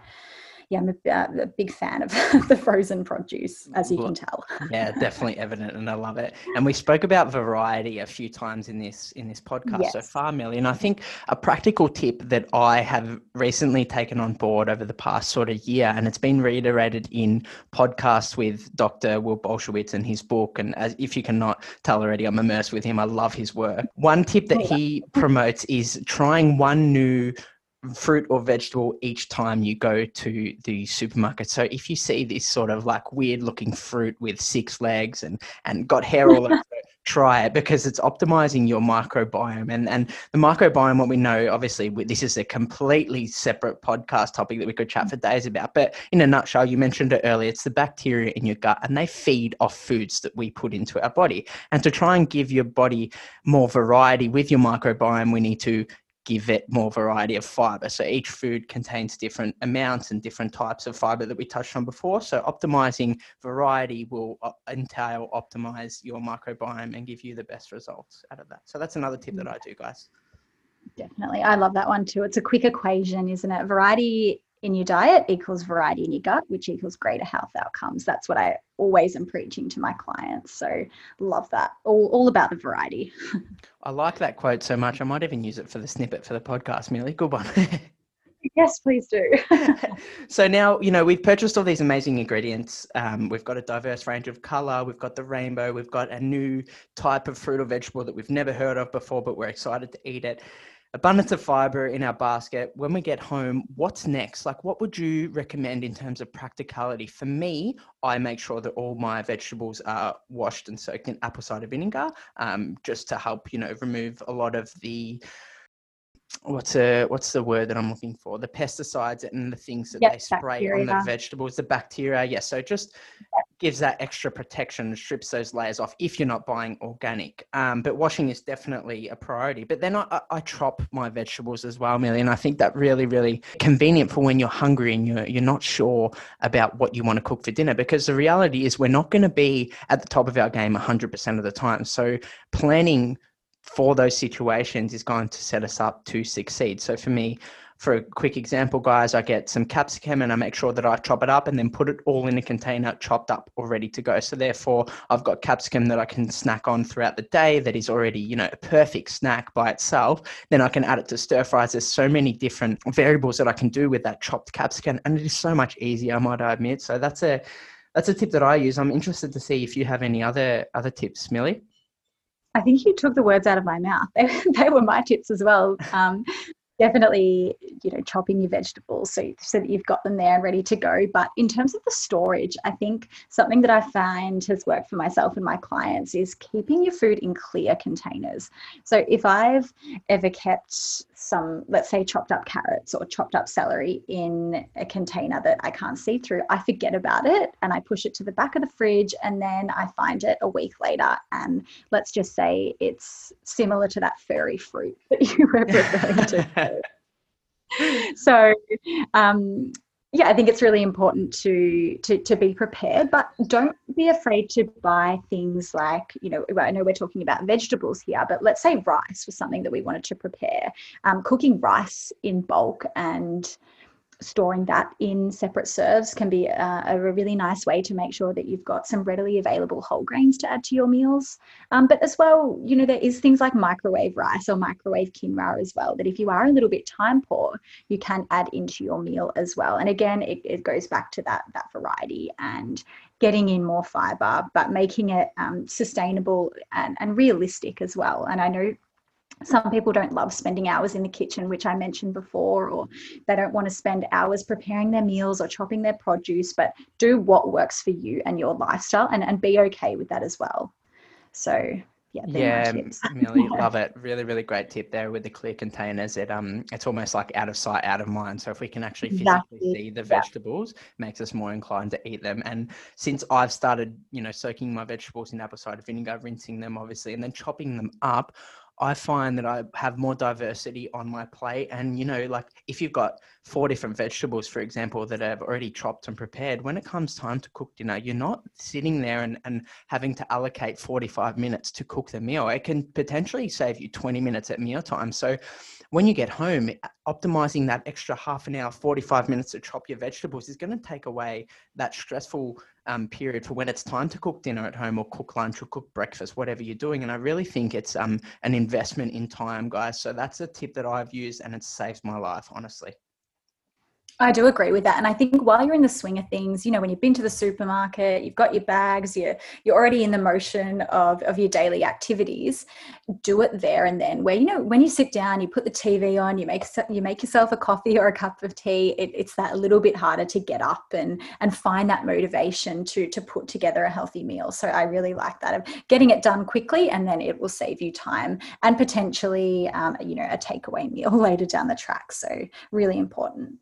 yeah, I'm a, uh, a, big fan of [laughs] the frozen produce, as you can tell. [laughs] yeah, definitely evident, and I love it. And we spoke about variety a few times in this in this podcast yes. so far, Millie. And I think a practical tip that I have recently taken on board over the past sort of year, and it's been reiterated in podcasts with Dr. Will Bulsiewicz and his book. And as if you cannot tell already, I'm immersed with him. I love his work. One tip that he promotes is trying one new fruit or vegetable each time you go to the supermarket. So if you see this sort of like weird looking fruit with six legs and and got hair all over [laughs] try it because it's optimizing your microbiome. And and the microbiome what we know obviously this is a completely separate podcast topic that we could chat for mm-hmm. days about. But in a nutshell you mentioned it earlier it's the bacteria in your gut and they feed off foods that we put into our body. And to try and give your body more variety with your microbiome we need to give it more variety of fiber. So each food contains different amounts and different types of fiber that we touched on before. So optimizing variety will uh, entail optimize your microbiome and give you the best results out of that. So that's another tip that I do, guys. Definitely. I love that one too. It's a quick equation, isn't it? Variety in your diet equals variety in your gut, which equals greater health outcomes. That's what I always am preaching to my clients. So love that. All, all about the variety. [laughs] I like that quote so much. I might even use it for the snippet for the podcast, Millie. Good one. [laughs] yes, please do. [laughs] so now, you know, we've purchased all these amazing ingredients. Um, we've got a diverse range of color. We've got the rainbow. We've got a new type of fruit or vegetable that we've never heard of before, but we're excited to eat it abundance of fiber in our basket. When we get home, what's next? Like, what would you recommend in terms of practicality? For me, I make sure that all my vegetables are washed and soaked in apple cider vinegar, um, just to help, you know, remove a lot of the what's a what's the word that I'm looking for? The pesticides and the things that yep, they spray bacteria. on the vegetables, the bacteria. Yes, yeah, so just gives that extra protection, strips those layers off if you're not buying organic. Um, but washing is definitely a priority. But then I, I chop my vegetables as well, Millie, and I think that really, really convenient for when you're hungry and you're you're not sure about what you want to cook for dinner. Because the reality is we're not going to be at the top of our game 100% of the time. So planning for those situations is going to set us up to succeed. So for me, for a quick example, guys, I get some capsicum and I make sure that I chop it up and then put it all in a container, chopped up, or ready to go. So therefore, I've got capsicum that I can snack on throughout the day that is already, you know, a perfect snack by itself. Then I can add it to stir fries. There's so many different variables that I can do with that chopped capsicum, and it is so much easier, might I admit. So that's a that's a tip that I use. I'm interested to see if you have any other other tips, Millie. I think you took the words out of my mouth. [laughs] They, they were my tips as well. Um, definitely you know chopping your vegetables so, so that you've got them there and ready to go. But in terms of the storage i think something that i find has worked for myself and my clients is keeping your food in clear containers. So if i've ever kept some let's say chopped up carrots or chopped up celery in a container that i can't see through i forget about it and i push it to the back of the fridge and then i find it a week later. And let's just say it's similar to that furry fruit that [laughs] you were referring to [laughs] [laughs] so um, yeah, I think it's really important to, to to be prepared, but don't be afraid to buy things like you know. I know we're talking about vegetables here, but let's say rice was something that we wanted to prepare. Um, cooking rice in bulk and storing that in separate serves can be a, a, really nice way to make sure that you've got some readily available whole grains to add to your meals. Um, but as well, you know, there is things like microwave rice or microwave quinoa as well, that if you are a little bit time poor, you can add into your meal as well. And again, it, it goes back to that, that variety and getting in more fiber, but making it um, sustainable and, and realistic as well. And I know some people don't love spending hours in the kitchen, which I mentioned before, or they don't want to spend hours preparing their meals or chopping their produce, but do what works for you and your lifestyle and, and be okay with that as well. So yeah, yeah, [laughs] Millie, [laughs] love it. Really, really great tip there with the clear containers. It um, it's almost like out of sight, out of mind. So if we can actually physically exactly. see the vegetables, yeah. makes us more inclined to eat them. And since I've started, you know, soaking my vegetables in apple cider vinegar, rinsing them obviously, and then chopping them up, I find that I have more diversity on my plate. And, you know, like if you've got four different vegetables, for example, that I've already chopped and prepared, when it comes time to cook dinner, you're not sitting there and, and having to allocate 45 minutes to cook the meal. It can potentially save you 20 minutes at mealtime. So when you get home, optimizing that extra half an hour, 45 minutes to chop your vegetables is going to take away that stressful um, period for when it's time to cook dinner at home or cook lunch or cook breakfast, whatever you're doing. And I really think it's um, an investment in time, guys. So that's a tip that I've used and it saves my life, honestly. I do agree with that. And I think while you're in the swing of things, you know, when you've been to the supermarket, you've got your bags, you're, you're already in the motion of, of your daily activities, do it there and then where, you know, when you sit down, you put the TV on, you make, you make yourself a coffee or a cup of tea, it, it's that little bit harder to get up and, and find that motivation to, to put together a healthy meal. So I really like that of getting it done quickly and then it will save you time and potentially, um, you know, a takeaway meal [laughs] later down the track. So really important.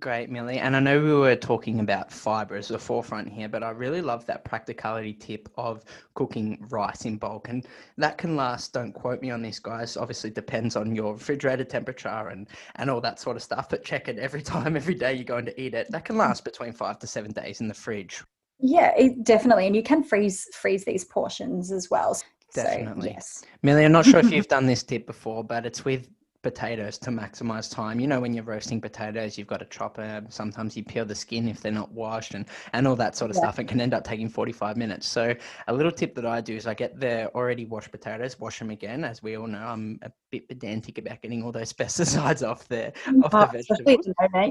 Great, Millie. And I know we were talking about fiber as the forefront here, but I really love that practicality tip of cooking rice in bulk. And that can last, don't quote me on this, guys. Obviously, depends on your refrigerator temperature and, and all that sort of stuff. But check it every [laughs] time, every day you're going to eat it. That can last between five to seven days in the fridge. Yeah, it, definitely. And you can freeze freeze these portions as well. Definitely. So, yes. Millie, I'm not sure if you've done this tip before, but it's with potatoes to maximize time. You know, when you're roasting potatoes, you've got to chop them. Sometimes you peel the skin if they're not washed and, and all that sort of yeah. stuff. It can end up taking 45 minutes. So, a little tip that I do is I get the already washed potatoes, wash them again. As we all know, I'm a bit pedantic about getting all those [laughs] pesticides off the, off the vegetables.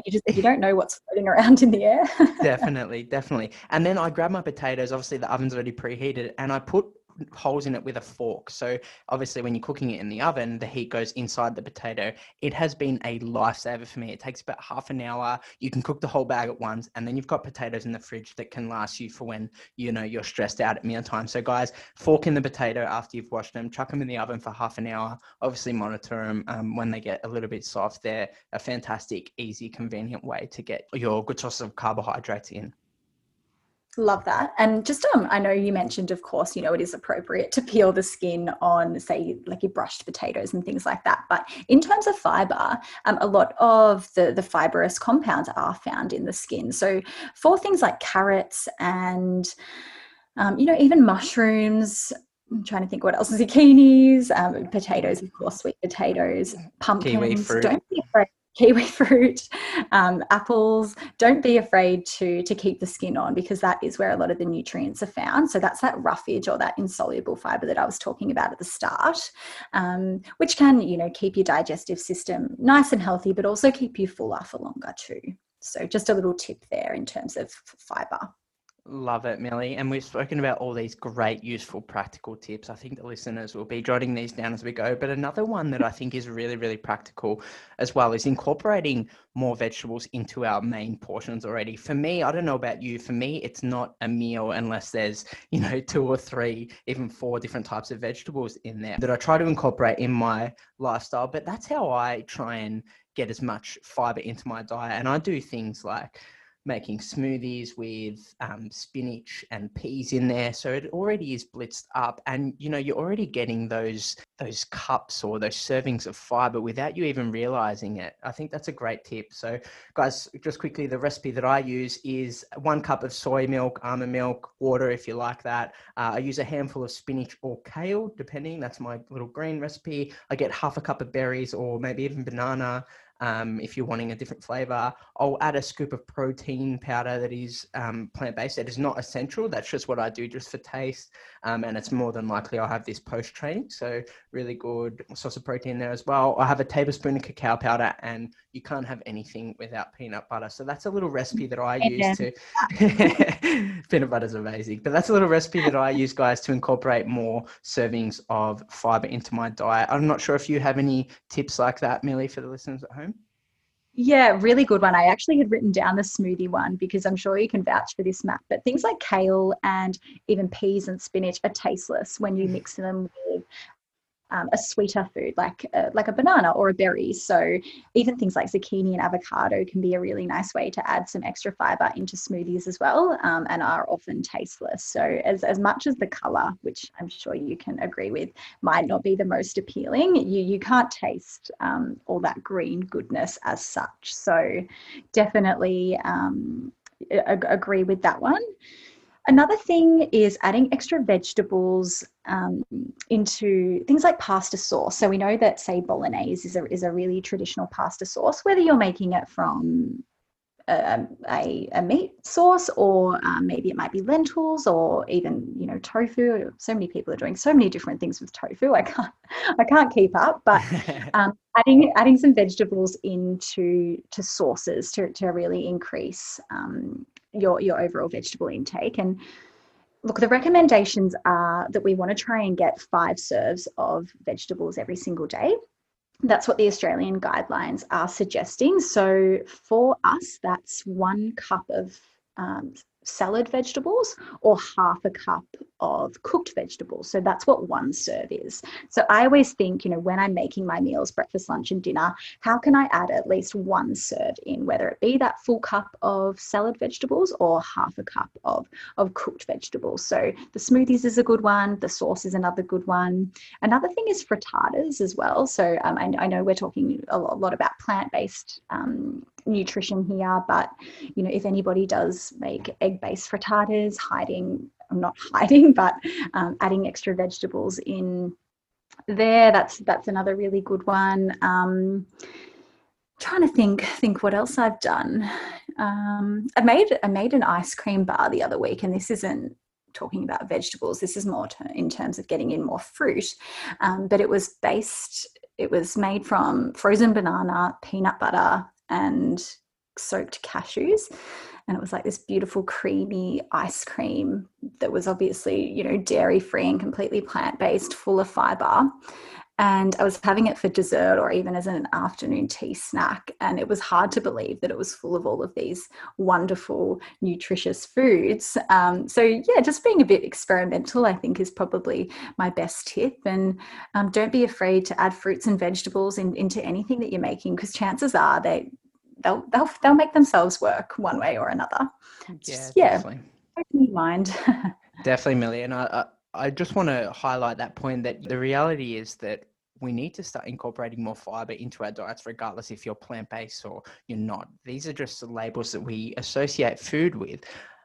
You just you [laughs] don't know what's floating around in the air. [laughs] definitely, definitely. And then I grab my potatoes. Obviously, the oven's already preheated, and I put holes in it with a fork. So obviously, when you're cooking it in the oven, the heat goes inside the potato. It has been a lifesaver for me. It takes about half an hour. You can cook the whole bag at once, and then you've got potatoes in the fridge that can last you for when you know you're stressed out at mealtime. So guys, fork in the potato after you've washed them, chuck them in the oven for half an hour. Obviously, monitor them um, when they get a little bit soft. They're a fantastic, easy, convenient way to get your good source of carbohydrates in. Love that. And just um, I know you mentioned, of course, you know, it is appropriate to peel the skin on, say, like your brushed potatoes and things like that. But in terms of fiber, um, a lot of the, the fibrous compounds are found in the skin. So for things like carrots and um, you know, even mushrooms, I'm trying to think what else. [laughs] Zucchinis, um, potatoes, of course, sweet potatoes, pumpkins. Don't be afraid kiwi [laughs] fruit, um, apples. Don't be afraid to to keep the skin on because that is where a lot of the nutrients are found. So that's that roughage or that insoluble fiber that I was talking about at the start, um, which can you know keep your digestive system nice and healthy, but also keep you fuller for longer too. So just a little tip there in terms of fiber. Love it, Millie. And we've spoken about all these great, useful, practical tips. I think the listeners will be jotting these down as we go. But another one that I think is really, really practical as well is incorporating more vegetables into our main portions already. For me, I don't know about you, for me, it's not a meal unless there's, you know, two or three, even four different types of vegetables in there that I try to incorporate in my lifestyle. But that's how I try and get as much fiber into my diet. And I do things like, making smoothies with um, spinach and peas in there so it already is blitzed up and you know you're already getting those those cups or those servings of fiber without you even realizing it. I think that's a great tip. So guys just quickly the recipe that i use is one cup of soy milk almond milk water if you like that. Uh, i use a handful of spinach or kale depending. That's my little green recipe. I get half a cup of berries or maybe even banana um, if you're wanting a different flavor. I'll add a scoop of protein powder that is um, plant based. It is not essential. That's just what I do just for taste. Um, and it's more than likely I'll have this post training. So, really good source of protein there as well. I have a tablespoon of cacao powder, and you can't have anything without peanut butter. So, that's a little recipe that I use to. [laughs] peanut butter is amazing. But that's a little recipe that I use, guys, to incorporate more servings of fiber into my diet. I'm not sure if you have any tips like that, Millie, for the listeners at home. Yeah, really good one. I actually had written down the smoothie one because I'm sure you can vouch for this, Matt. But things like kale and even peas and spinach are tasteless when you mm. mix them with um, a sweeter food like a, like a banana or a berry. So even things like zucchini and avocado can be a really nice way to add some extra fiber into smoothies as well, um, and are often tasteless. So as as much as the color, which I'm sure you can agree with, might not be the most appealing, you you can't taste um, all that green goodness as such. So definitely um, agree with that one. Another thing is adding extra vegetables um, into things like pasta sauce. So we know that, say, bolognese is a, is a really traditional pasta sauce, whether you're making it from a, a, a meat sauce or um, maybe it might be lentils or even you know tofu so many people are doing so many different things with tofu i can't i can't keep up but [laughs] um, adding adding some vegetables into to sauces to, to really increase um, your your overall vegetable intake. And look the recommendations are that we want to try and get five serves of vegetables every single day. That's what the australian guidelines are suggesting. So for us that's one cup of um, salad vegetables or half a cup of cooked vegetables. So that's what one serve is. So I always think, you know, when I'm making my meals, breakfast, lunch, and dinner, how can I add at least one serve in, whether it be that full cup of salad vegetables or half a cup of, of cooked vegetables. So the smoothies is a good one, the sauce is another good one. Another thing is frittatas as well. So um, I, I, know we're talking a lot about plant based um, nutrition here, but you know, if anybody does make egg-based frittatas, hiding, I'm not [laughs] hiding, but um, adding extra vegetables in there, that's that's another really good one. Um, trying to think think what else I've done. Um, I made I made an ice cream bar the other week, and this isn't talking about vegetables. This is more in terms of getting in more fruit, um, but it was based. It was made from frozen banana, peanut butter, and soaked cashews. And it was like this beautiful creamy ice cream that was obviously you know dairy free and completely plant based full of fiber and I was having it for dessert or even as an afternoon tea snack. And it was hard to believe that it was full of all of these wonderful, nutritious foods. Um, so, yeah, just being a bit experimental, I think, is probably my best tip. And um, don't be afraid to add fruits and vegetables in, into anything that you're making because chances are they, they'll, they'll, they'll make themselves work one way or another. Yeah, just, yeah. Definitely. Open your mind. [laughs] definitely, Millie. And I, I just want to highlight that point that the reality is that we need to start incorporating more fiber into our diets, regardless if you're plant based or you're not. These are just the labels that we associate food with.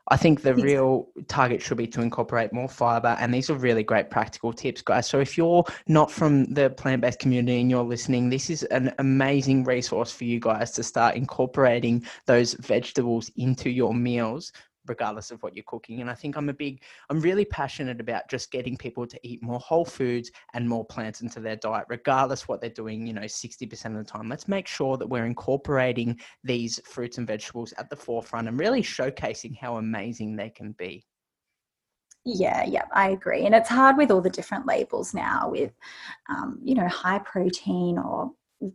I think the real target should be to incorporate more fiber, and these are really great practical tips, guys. So, if you're not from the plant based community and you're listening, this is an amazing resource for you guys to start incorporating those vegetables into your meals regardless of what you're cooking. And I think I'm a big, I'm really passionate about just getting people to eat more whole foods and more plants into their diet, regardless what they're doing, you know, 60% of the time. Let's make sure that we're incorporating these fruits and vegetables at the forefront and really showcasing how amazing they can be. Yeah, yeah, I agree. And it's hard with all the different labels now with, um, you know, high protein or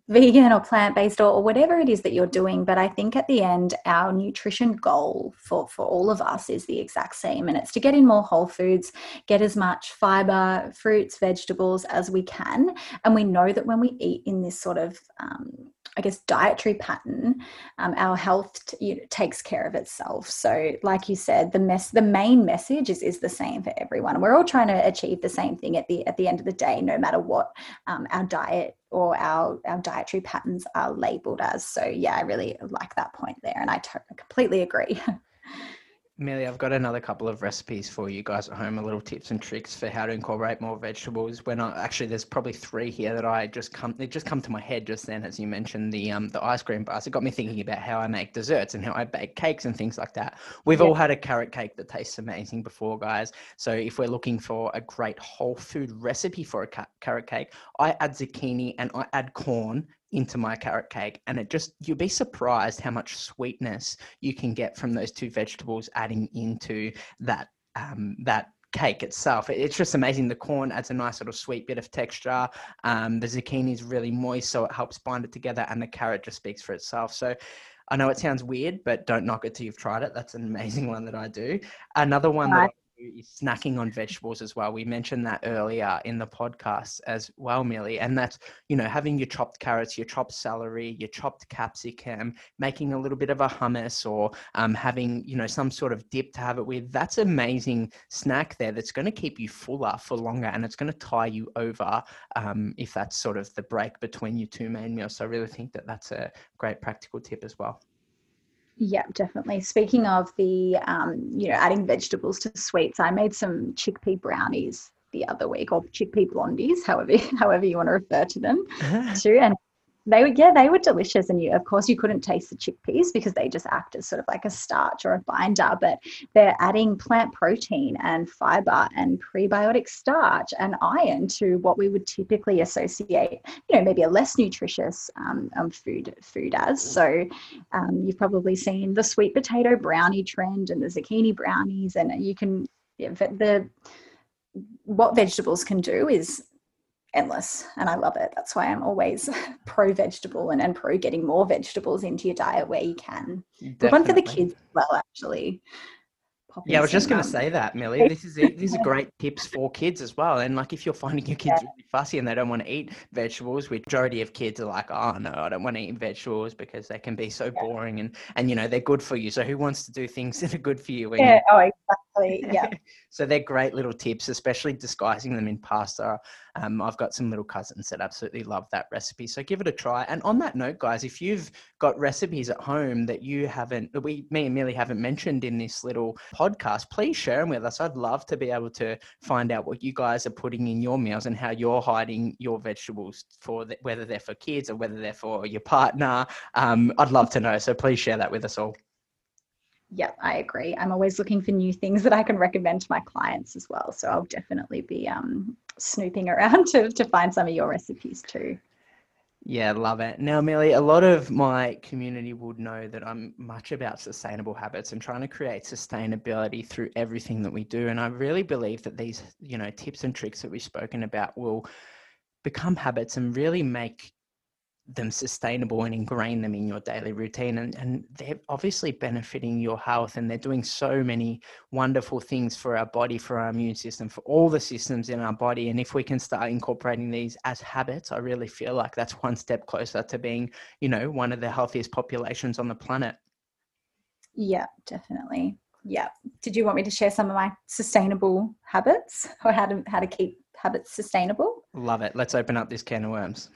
vegan or plant based or, or, whatever it is that you're doing. But I think at the end, our nutrition goal for, for all of us is the exact same. And it's to get in more whole foods, get as much fiber, fruits, vegetables as we can. And we know that when we eat in this sort of um, I guess, dietary pattern, um, our health t- you know, takes care of itself. So, like you said, the mess, the main message is is the same for everyone. We're all trying to achieve the same thing at the at the end of the day, no matter what um, our diet or our our dietary patterns are labeled as. So, yeah, I really like that point there, and I completely agree. [laughs] Millie, I've got another couple of recipes for you guys at home, a little tips and tricks for how to incorporate more vegetables. When I actually, there's probably three here that I just come, they just come to my head just then, as you mentioned the um the ice cream bars. It got me thinking about how I make desserts and how I bake cakes and things like that. We've yeah. all had a carrot cake that tastes amazing before, guys. So if we're looking for a great whole food recipe for a carrot cake, I add zucchini and I add corn into my carrot cake and it just you'll be surprised how much sweetness you can get from those two vegetables adding into that um, that cake itself it's just amazing the corn adds a nice little sweet bit of texture um, the zucchini is really moist so it helps bind it together and the carrot just speaks for itself so I know it sounds weird, but don't knock it till you've tried it. That's an amazing [laughs] one that I do. Another one that snacking on vegetables as well. We mentioned that earlier in the podcast as well, Millie. And that's, you know, having your chopped carrots, your chopped celery, your chopped capsicum, making a little bit of a hummus or um, having, you know, some sort of dip to have it with. That's amazing snack there that's going to keep you fuller for longer and it's going to tie you over um, if that's sort of the break between your two main meals. So I really think that that's a great practical tip as well. Yeah, definitely. Speaking of the, um, you know, adding vegetables to sweets, I made some chickpea brownies the other week, or chickpea blondies, however, [laughs] however you want to refer to them, [laughs] too. And they were yeah they were delicious. And you of course you couldn't taste the chickpeas because they just act as sort of like a starch or a binder but they're adding plant protein and fiber and prebiotic starch and iron to what we would typically associate you know maybe a less nutritious um, um, food food as. So um, you've probably seen the sweet potato brownie trend and the zucchini brownies and you can yeah, the what vegetables can do is endless and I love it. That's why I'm always [laughs] pro vegetable and, and pro getting more vegetables into your diet where you can. Good one for the kids as well, actually yeah, I was just going to um, say that, Millie. This is these are [laughs] great tips for kids as well. And like, if you're finding your kids yeah. really fussy and they don't want to eat vegetables, majority of kids are like, oh no, I don't want to eat vegetables because they can be so yeah. boring and and you know they're good for you. So who wants to do things [laughs] that are good for you? yeah. Oh, exactly. Yeah. so they're great little tips, especially disguising them in pasta. Um, I've got some little cousins that absolutely love that recipe. So give it a try. And on that note, guys, if you've got recipes at home that you haven't, we, me and Millie haven't mentioned in this little podcast, please share them with us. I'd love to be able to find out what you guys are putting in your meals and how you're hiding your vegetables for the, whether they're for kids or whether they're for your partner. Um, I'd love to know. So please share that with us all. Yeah, I agree. I'm always looking for new things that I can recommend to my clients as well. So I'll definitely be um, snooping around [laughs] to, to find some of your recipes too. Yeah, love it. Now, Millie, a lot of my community would know that I'm much about sustainable habits and trying to create sustainability through everything that we do. And I really believe that these, you know, tips and tricks that we've spoken about will become habits and really make them sustainable and ingrain them in your daily routine and, and they're obviously benefiting your health and they're doing so many wonderful things for our body for our immune system for all the systems in our body and if we can start incorporating these as habits i really feel like that's one step closer to being you know one of the healthiest populations on the planet. Yeah definitely. Yeah. Did you want me to share some of my sustainable habits? Or how to how to keep habits sustainable? Love it. Let's open up this can of worms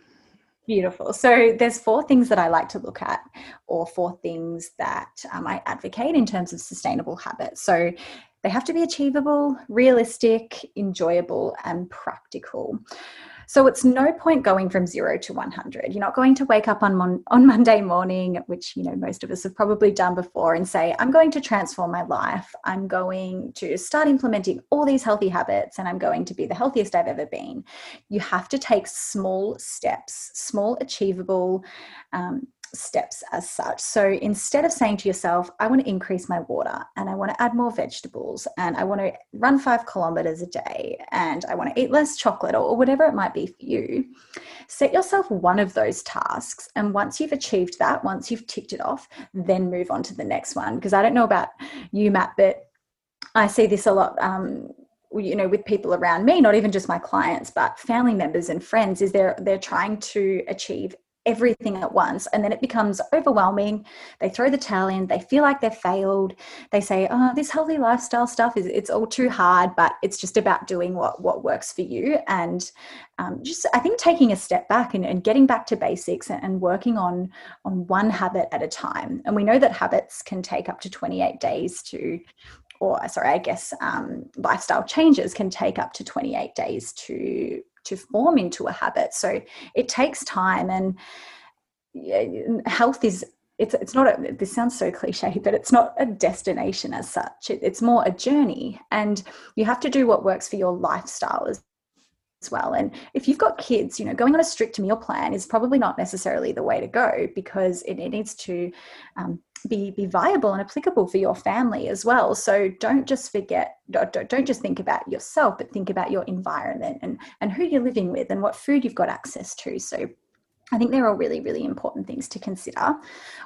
Beautiful. So there's four things that I like to look at, or four things that um, I advocate in terms of sustainable habits. So they have to be achievable, realistic, enjoyable, and practical. So it's no point going from zero to 100. You're not going to wake up on, mon- on Monday morning, which, you know, most of us have probably done before and say, I'm going to transform my life. I'm going to start implementing all these healthy habits and I'm going to be the healthiest I've ever been. You have to take small steps, small, achievable, um, steps as such. So instead of saying to yourself, I want to increase my water and I want to add more vegetables and I want to run five kilometers a day and I want to eat less chocolate or whatever it might be for you, set yourself one of those tasks. And once you've achieved that, once you've ticked it off, then move on to the next one. Because I don't know about you, Matt, but I see this a lot. Um, you know with people around me not even just my clients but family members and friends is they're they're trying to achieve everything at once and then it becomes overwhelming. They throw the towel in they feel like they've failed. They say oh this healthy lifestyle stuff is it's all too hard but it's just about doing what what works for you. And um, just i think taking a step back and, and getting back to basics and, and working on on one habit at a time. And we know that habits can take up to 28 days to or sorry, I guess um, lifestyle changes can take up to 28 days to to form into a habit. So it takes time, and health is it's it's not a this sounds so cliche but it's not a destination as such it, it's more a journey and you have to do what works for your lifestyle as well and if you've got kids you know going on a strict meal plan is probably not necessarily the way to go because it, it needs to um, be be viable and applicable for your family as well so don't just forget don't, don't just think about yourself but think about your environment and and who you're living with and what food you've got access to so I think they're all really, really important things to consider.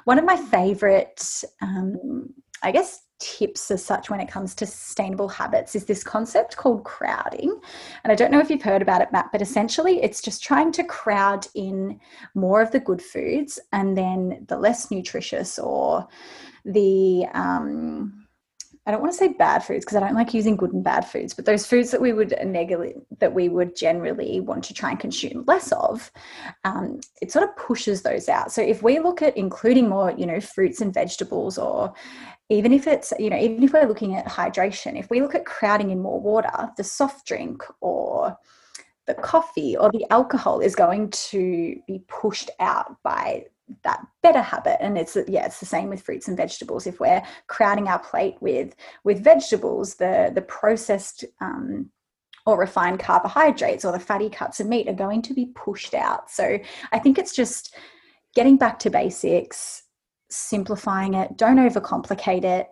One of my favorite, um, I guess, tips as such when it comes to sustainable habits is this concept called crowding. And I don't know if you've heard about it, Matt, but essentially it's just trying to crowd in more of the good foods and then the less nutritious or the, um, I don't want to say bad foods because I don't like using good and bad foods, but those foods that we would neg- that we would generally want to try and consume less of, um, it sort of pushes those out. So if we look at including more, you know, fruits and vegetables, or even if it's, you know, even if we're looking at hydration, if we look at crowding in more water, the soft drink or the coffee or the alcohol is going to be pushed out by that better habit. And it's yeah it's the same with fruits and vegetables. If we're crowding our plate with with vegetables the the processed um, or refined carbohydrates or the fatty cuts of meat are going to be pushed out. So i think it's just getting back to basics simplifying it. Don't overcomplicate it.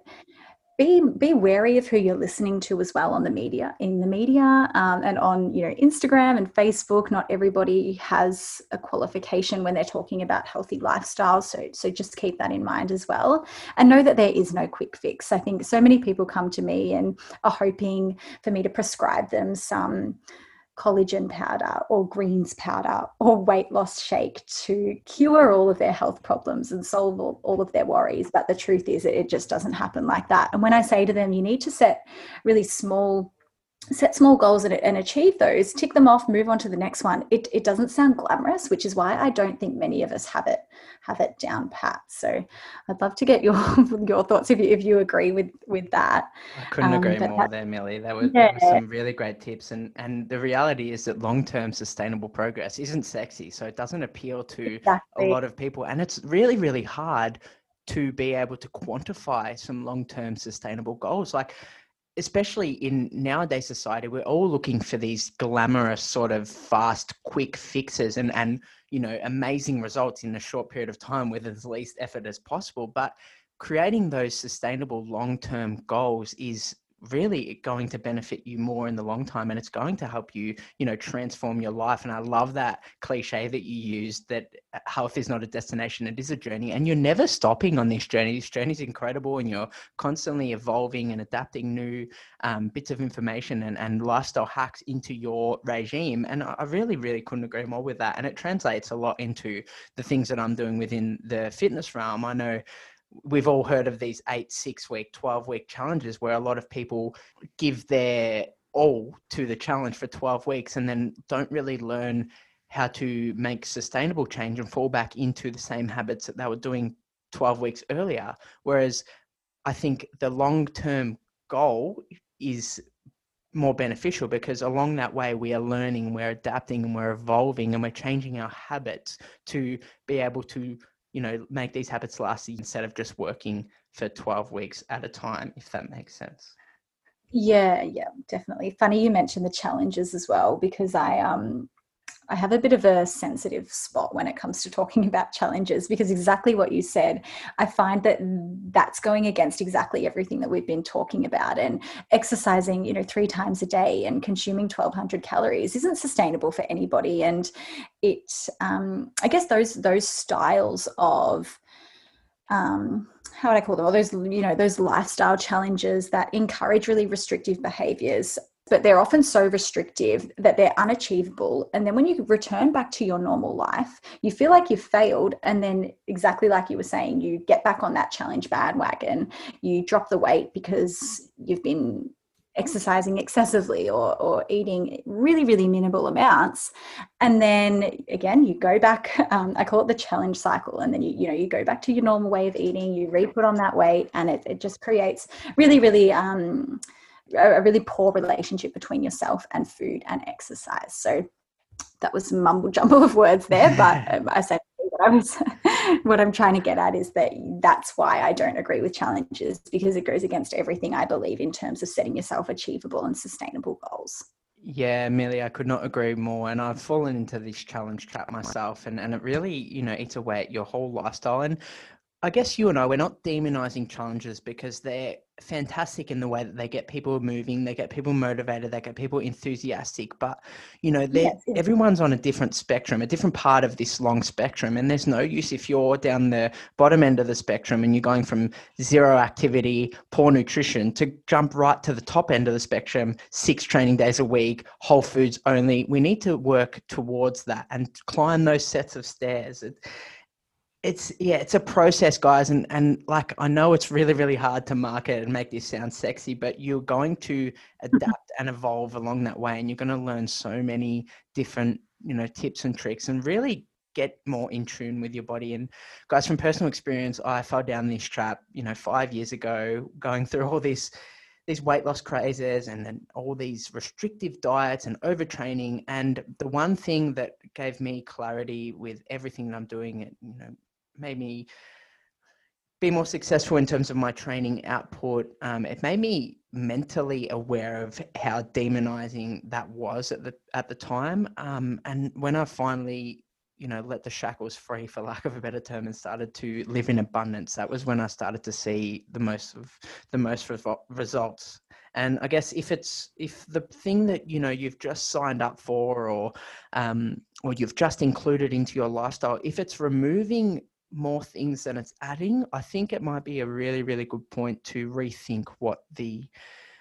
Be be wary of who you're listening to as well on the media in the media um, and on you know instagram and facebook. Not everybody has a qualification when they're talking about healthy lifestyles so so just keep that in mind as well. And know that there is no quick fix. I think so many people come to me and are hoping for me to prescribe them some collagen powder or greens powder or weight loss shake to cure all of their health problems and solve all, all, of their worries. But the truth is, it just doesn't happen like that. And when I say to them, you need to set really small set small goals and, and, achieve those tick them off move on to the next one. It, it doesn't sound glamorous which is why i don't think many of us have it have it down pat. So i'd love to get your [laughs] your thoughts if you if you agree with with that. I couldn't um, agree more that, there millie. That was, yeah. some really great tips. And and the reality is that long-term sustainable progress isn't sexy. So it doesn't appeal to exactly. a lot of people. And it's really really hard to be able to quantify some long-term sustainable goals. Like especially in nowadays society we're all looking for these glamorous sort of fast quick fixes and and you know amazing results in a short period of time with as least effort as possible. But creating those sustainable long-term goals is really going to benefit you more in the long time and it's going to help you you know transform your life and i love that cliche that you used that uh, health is not a destination it is a journey and you're never stopping on this journey. This journey is incredible and you're constantly evolving and adapting new um, bits of information and, and lifestyle hacks into your regime and i really really couldn't agree more with that and it translates a lot into the things that i'm doing within the fitness realm. I know we've all heard of these eight, six week, 12 week challenges where a lot of people give their all to the challenge for 12 weeks and then don't really learn how to make sustainable change and fall back into the same habits that they were doing 12 weeks earlier. Whereas I think the long term goal is more beneficial because along that way we are learning, we're adapting, and we're evolving, and we're changing our habits to be able to you know, make these habits last instead of just working for 12 weeks at a time, if that makes sense. Yeah, yeah, definitely. Funny you mentioned the challenges as well because I um I have a bit of a sensitive spot when it comes to talking [laughs] about challenges because exactly what you said, I find that that's going against exactly everything that we've been talking about. And exercising, you know, three times a day and consuming 1200 calories isn't sustainable for anybody. And it, um, I guess those, those styles of, um, how would I call them? All those, you know, those lifestyle challenges that encourage really restrictive behaviors but they're often so restrictive that they're unachievable. And then when you return back to your normal life, you feel like you've failed. And then, exactly like you were saying, you get back on that challenge bandwagon, you drop the weight because you've been exercising excessively or, or eating really really minimal amounts and then again you go back [laughs] um, i call it the challenge cycle and then you you know you go back to your normal way of eating you re-put on that weight and it, it just creates really really um, a really poor relationship between yourself and food and exercise so that was a mumble jumble [laughs] of words there but [laughs] um, i said what I was [laughs] what I'm trying to get at is that that's why I don't agree with challenges because it goes against everything I believe in terms of setting yourself achievable and sustainable goals. Yeah, Millie, I could not agree more. And I've fallen into this challenge trap myself, and, and it really, you know, eats away at your whole lifestyle. And I guess you and I, we're not demonizing challenges because they're fantastic in the way that they get people moving, they get people motivated, they get people enthusiastic. But, you know, yes, yes. everyone's on a different spectrum, a different part of this long spectrum. And there's no use if you're down the bottom end of the spectrum and you're going from zero activity, poor nutrition to jump right to the top end of the spectrum, six training days a week, whole foods only. We need to work towards that and climb those sets of stairs. It, it's yeah it's a process guys and and like i know it's really really hard to market and make this sound sexy but you're going to mm-hmm. adapt and evolve along that way and you're going to learn so many different you know tips and tricks and really get more in tune with your body. And guys from personal experience i fell down this trap you know five years ago going through all this these weight loss crazes and then all these restrictive diets and overtraining. And the one thing that gave me clarity with everything that i'm doing you know made me be more successful in terms of my training output. Um, it made me mentally aware of how demonizing that was at the at the time. Um, and when I finally, you know, let the shackles free, for lack of a better term, and started to live in abundance, that was when I started to see the most of the most results. And I guess if it's if the thing that you know you've just signed up for, or um, or you've just included into your lifestyle, if it's removing more things than it's adding, I think it might be a really, really good point to rethink what the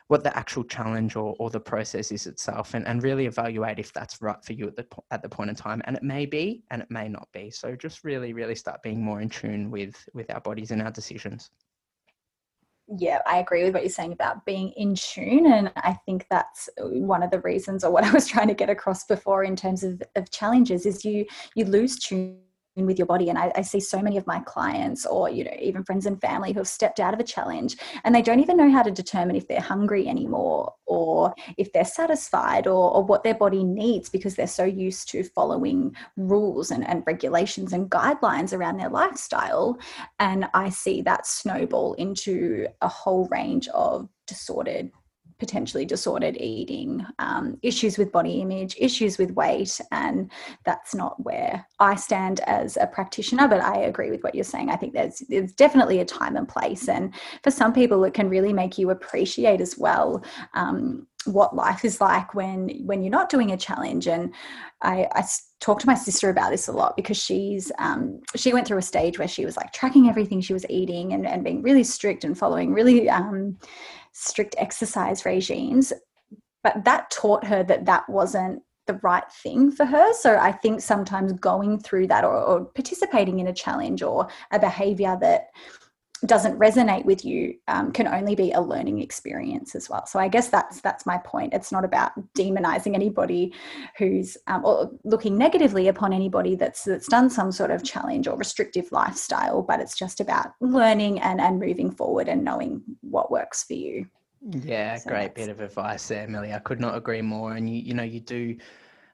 what the actual challenge or, or the process is itself and, and really evaluate if that's right for you at the at the point in time and it may be and it may not be so just really really start being more in tune with with our bodies and our decisions yeah, I agree with what you're saying about being in tune. And I think that's uh, one of the reasons or what [laughs] I was trying to get across before in terms of, of challenges is you you lose tune with your body. And I, I, see so many of my clients or you know even friends and family who have stepped out of a challenge and they don't even know how to determine if they're hungry anymore or if they're satisfied or, or what their body needs because they're so used to following rules and, and regulations and guidelines around their lifestyle. And i see that snowball into a whole range of disordered potentially disordered eating, um, issues with body image, issues with weight. And that's not where I stand as a practitioner, but I agree with what you're saying. I think there's, there's definitely a time and place. And for some people, it can really make you appreciate as well. Um, what life is like when when you're not doing a challenge and I, I talk to my sister about this a lot because she's um, she went through a stage where she was like tracking everything she was eating and, and being really strict and following really um, strict exercise regimes but that taught her that that wasn't the right thing for her. So i think sometimes going through that or, or participating in a challenge or a behavior that doesn't resonate with you um, can only be a learning experience as well. So I guess that's that's my point. It's not about demonizing anybody who's um, or looking negatively upon anybody that's that's done some sort of challenge or restrictive lifestyle, but it's just about learning and and moving forward and knowing what works for you. Yeah, so great bit of advice there, Millie. I could not agree more. And you you know you do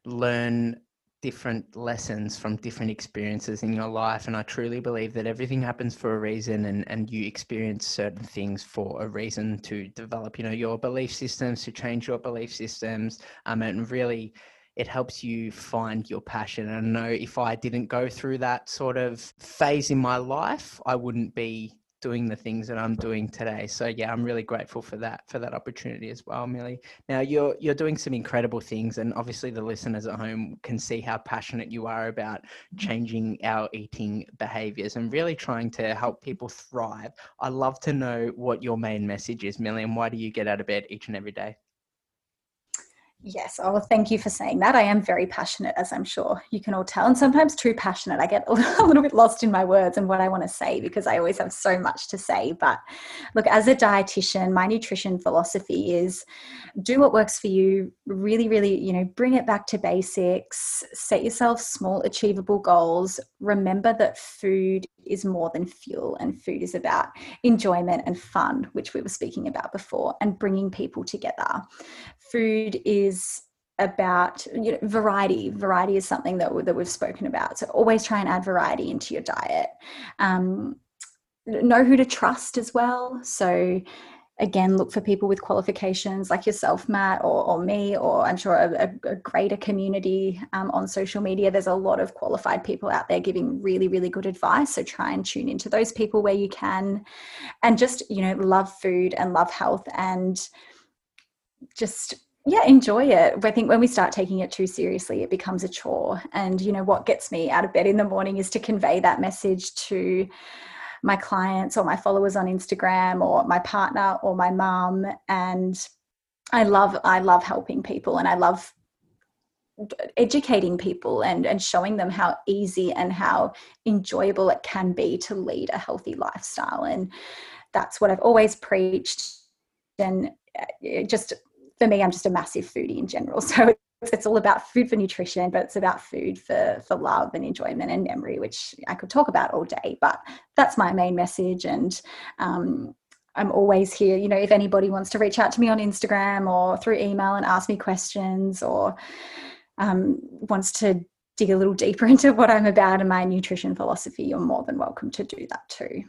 learn different lessons from different experiences in your life and i truly believe that everything happens for a reason and and you experience certain things for a reason to develop you know your belief systems to change your belief systems um, and really it helps you find your passion. And i know if i didn't go through that sort of phase in my life i wouldn't be doing the things that I'm doing today. So yeah, I'm really grateful for that for that opportunity as well, Millie. Now you're you're doing some incredible things, and obviously the listeners at home can see how passionate you are about changing our eating behaviors and really trying to help people thrive. I love to know what your main message is, Millie, and why do you get out of bed each and every day? Yes. Oh, thank you for saying that. I am very passionate, as I'm sure you can all tell, and sometimes too passionate. I get [laughs] a little bit lost in my words and what I want to say because I always have so much to say. But look, as a dietitian, my nutrition philosophy is do what works for you. Really, really, you know, bring it back to basics. Set yourself small, achievable goals. Remember that food is more than fuel, and food is about enjoyment and fun, which we were speaking about before, and bringing people together food is about you know, variety. Variety is something that, that we've spoken about. So always try and add variety into your diet. Um, know who to trust as well. So again, look for people with qualifications like yourself, Matt, or, or me, or I'm sure a, a greater community um, on social media. There's a lot of qualified people out there giving really, really good advice. So try and tune into those people where you can, and just you know love food and love health and just yeah enjoy it. I think when we start taking it too seriously it becomes a chore. And you know what gets me out of bed in the morning is to convey that message to my clients or my followers on instagram or my partner or my mum. And i love i love helping people and i love educating people and and showing them how easy and how enjoyable it can be to lead a healthy lifestyle. And that's what i've always preached. And uh, just for me, I'm just a massive foodie in general. [laughs] So it's, it's all about food for nutrition, but it's about food for, for love and enjoyment and memory, which I could talk about all day. But that's my main message. And um, I'm always here. You know, if anybody wants to reach out to me on Instagram or through email and ask me questions or um, wants to dig a little deeper [laughs] into what I'm about and my nutrition philosophy, you're more than welcome to do that too.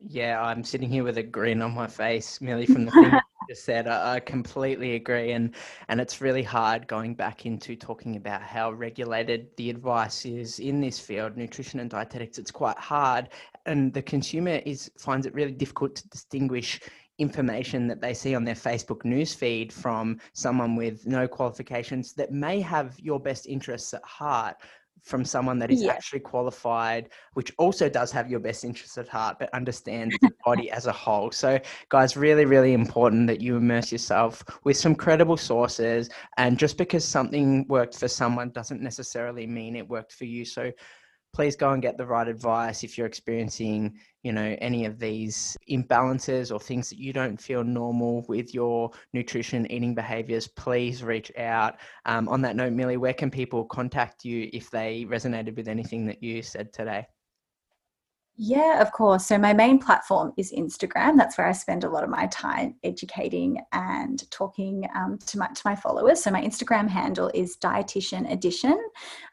Yeah, I'm sitting here with a grin on my face, Millie from the thing just said. I, I, completely agree, and and it's really hard going back into talking about how regulated the advice is in this field, nutrition and dietetics. It's quite hard, and the consumer is finds it really difficult to distinguish information that they see on their Facebook newsfeed from someone with no qualifications that may have your best interests at heart from someone that is yeah. actually qualified, which also does have your best interests at heart, but understands the [laughs] body as a whole. So, guys, really, really important that you immerse yourself with some credible sources. And just because something worked for someone doesn't necessarily mean it worked for you. So, please go and get the right advice if you're experiencing you know any of these imbalances or things that you don't feel normal with your nutrition eating behaviors please reach out. Um, on that note millie where can people contact you if they resonated with anything that you said today yeah, of course. So my main platform is Instagram. That's where I spend a lot of my time educating and talking um, to my to my followers. So my Instagram handle is Dietitian Edition.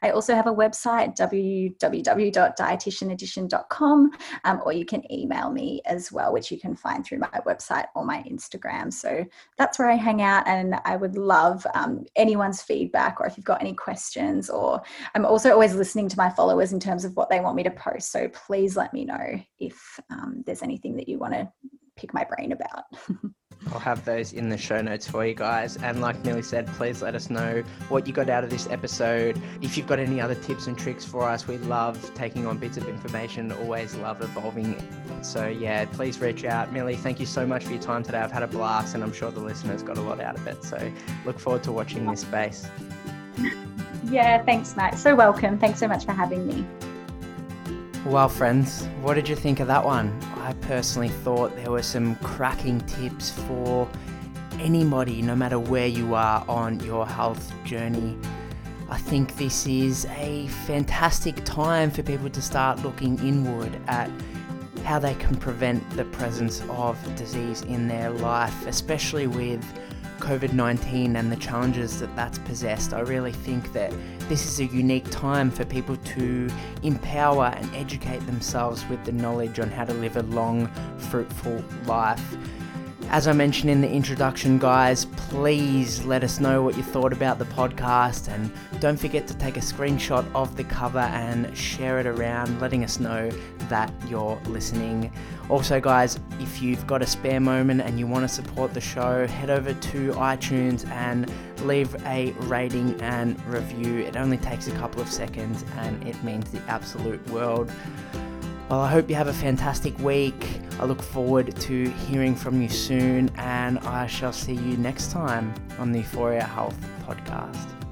I also have a website www.dietitianedition.com, um, or you can email me as well, which you can find through my website or my Instagram. So that's where I hang out, and I would love um, anyone's feedback or if you've got any questions. Or I'm also always listening to my followers in terms of what they want me to post. So please let me know if um, there's anything that you want to pick my brain about. [laughs] I'll have those in the show notes for you guys. And like Millie said, please let us know what you got out of this episode. If you've got any other tips and tricks for us, we love taking on bits of information, always love evolving. So, yeah, please reach out. Millie, thank you so much for your time today. I've had a blast and I'm sure the listeners got a lot out of it. So, look forward to watching this space. Yeah, thanks, Matt. So welcome. Thanks so much for having me. Well, friends, what did you think of that one? I personally thought there were some cracking tips for anybody, no matter where you are on your health journey. I think this is a fantastic time for people to start looking inward at how they can prevent the presence of disease in their life, especially with COVID 19 and the challenges that that's possessed. I really think that this is a unique time for people to empower and educate themselves with the knowledge on how to live a long, fruitful life. As I mentioned in the introduction, guys, please let us know what you thought about the podcast and don't forget to take a screenshot of the cover and share it around, letting us know that you're listening. Also, guys, if you've got a spare moment and you want to support the show, head over to iTunes and leave a rating and review. It only takes a couple of seconds and it means the absolute world. Well, I hope you have a fantastic week. I look forward to hearing from you soon, and I shall see you next time on the You4ia Health podcast.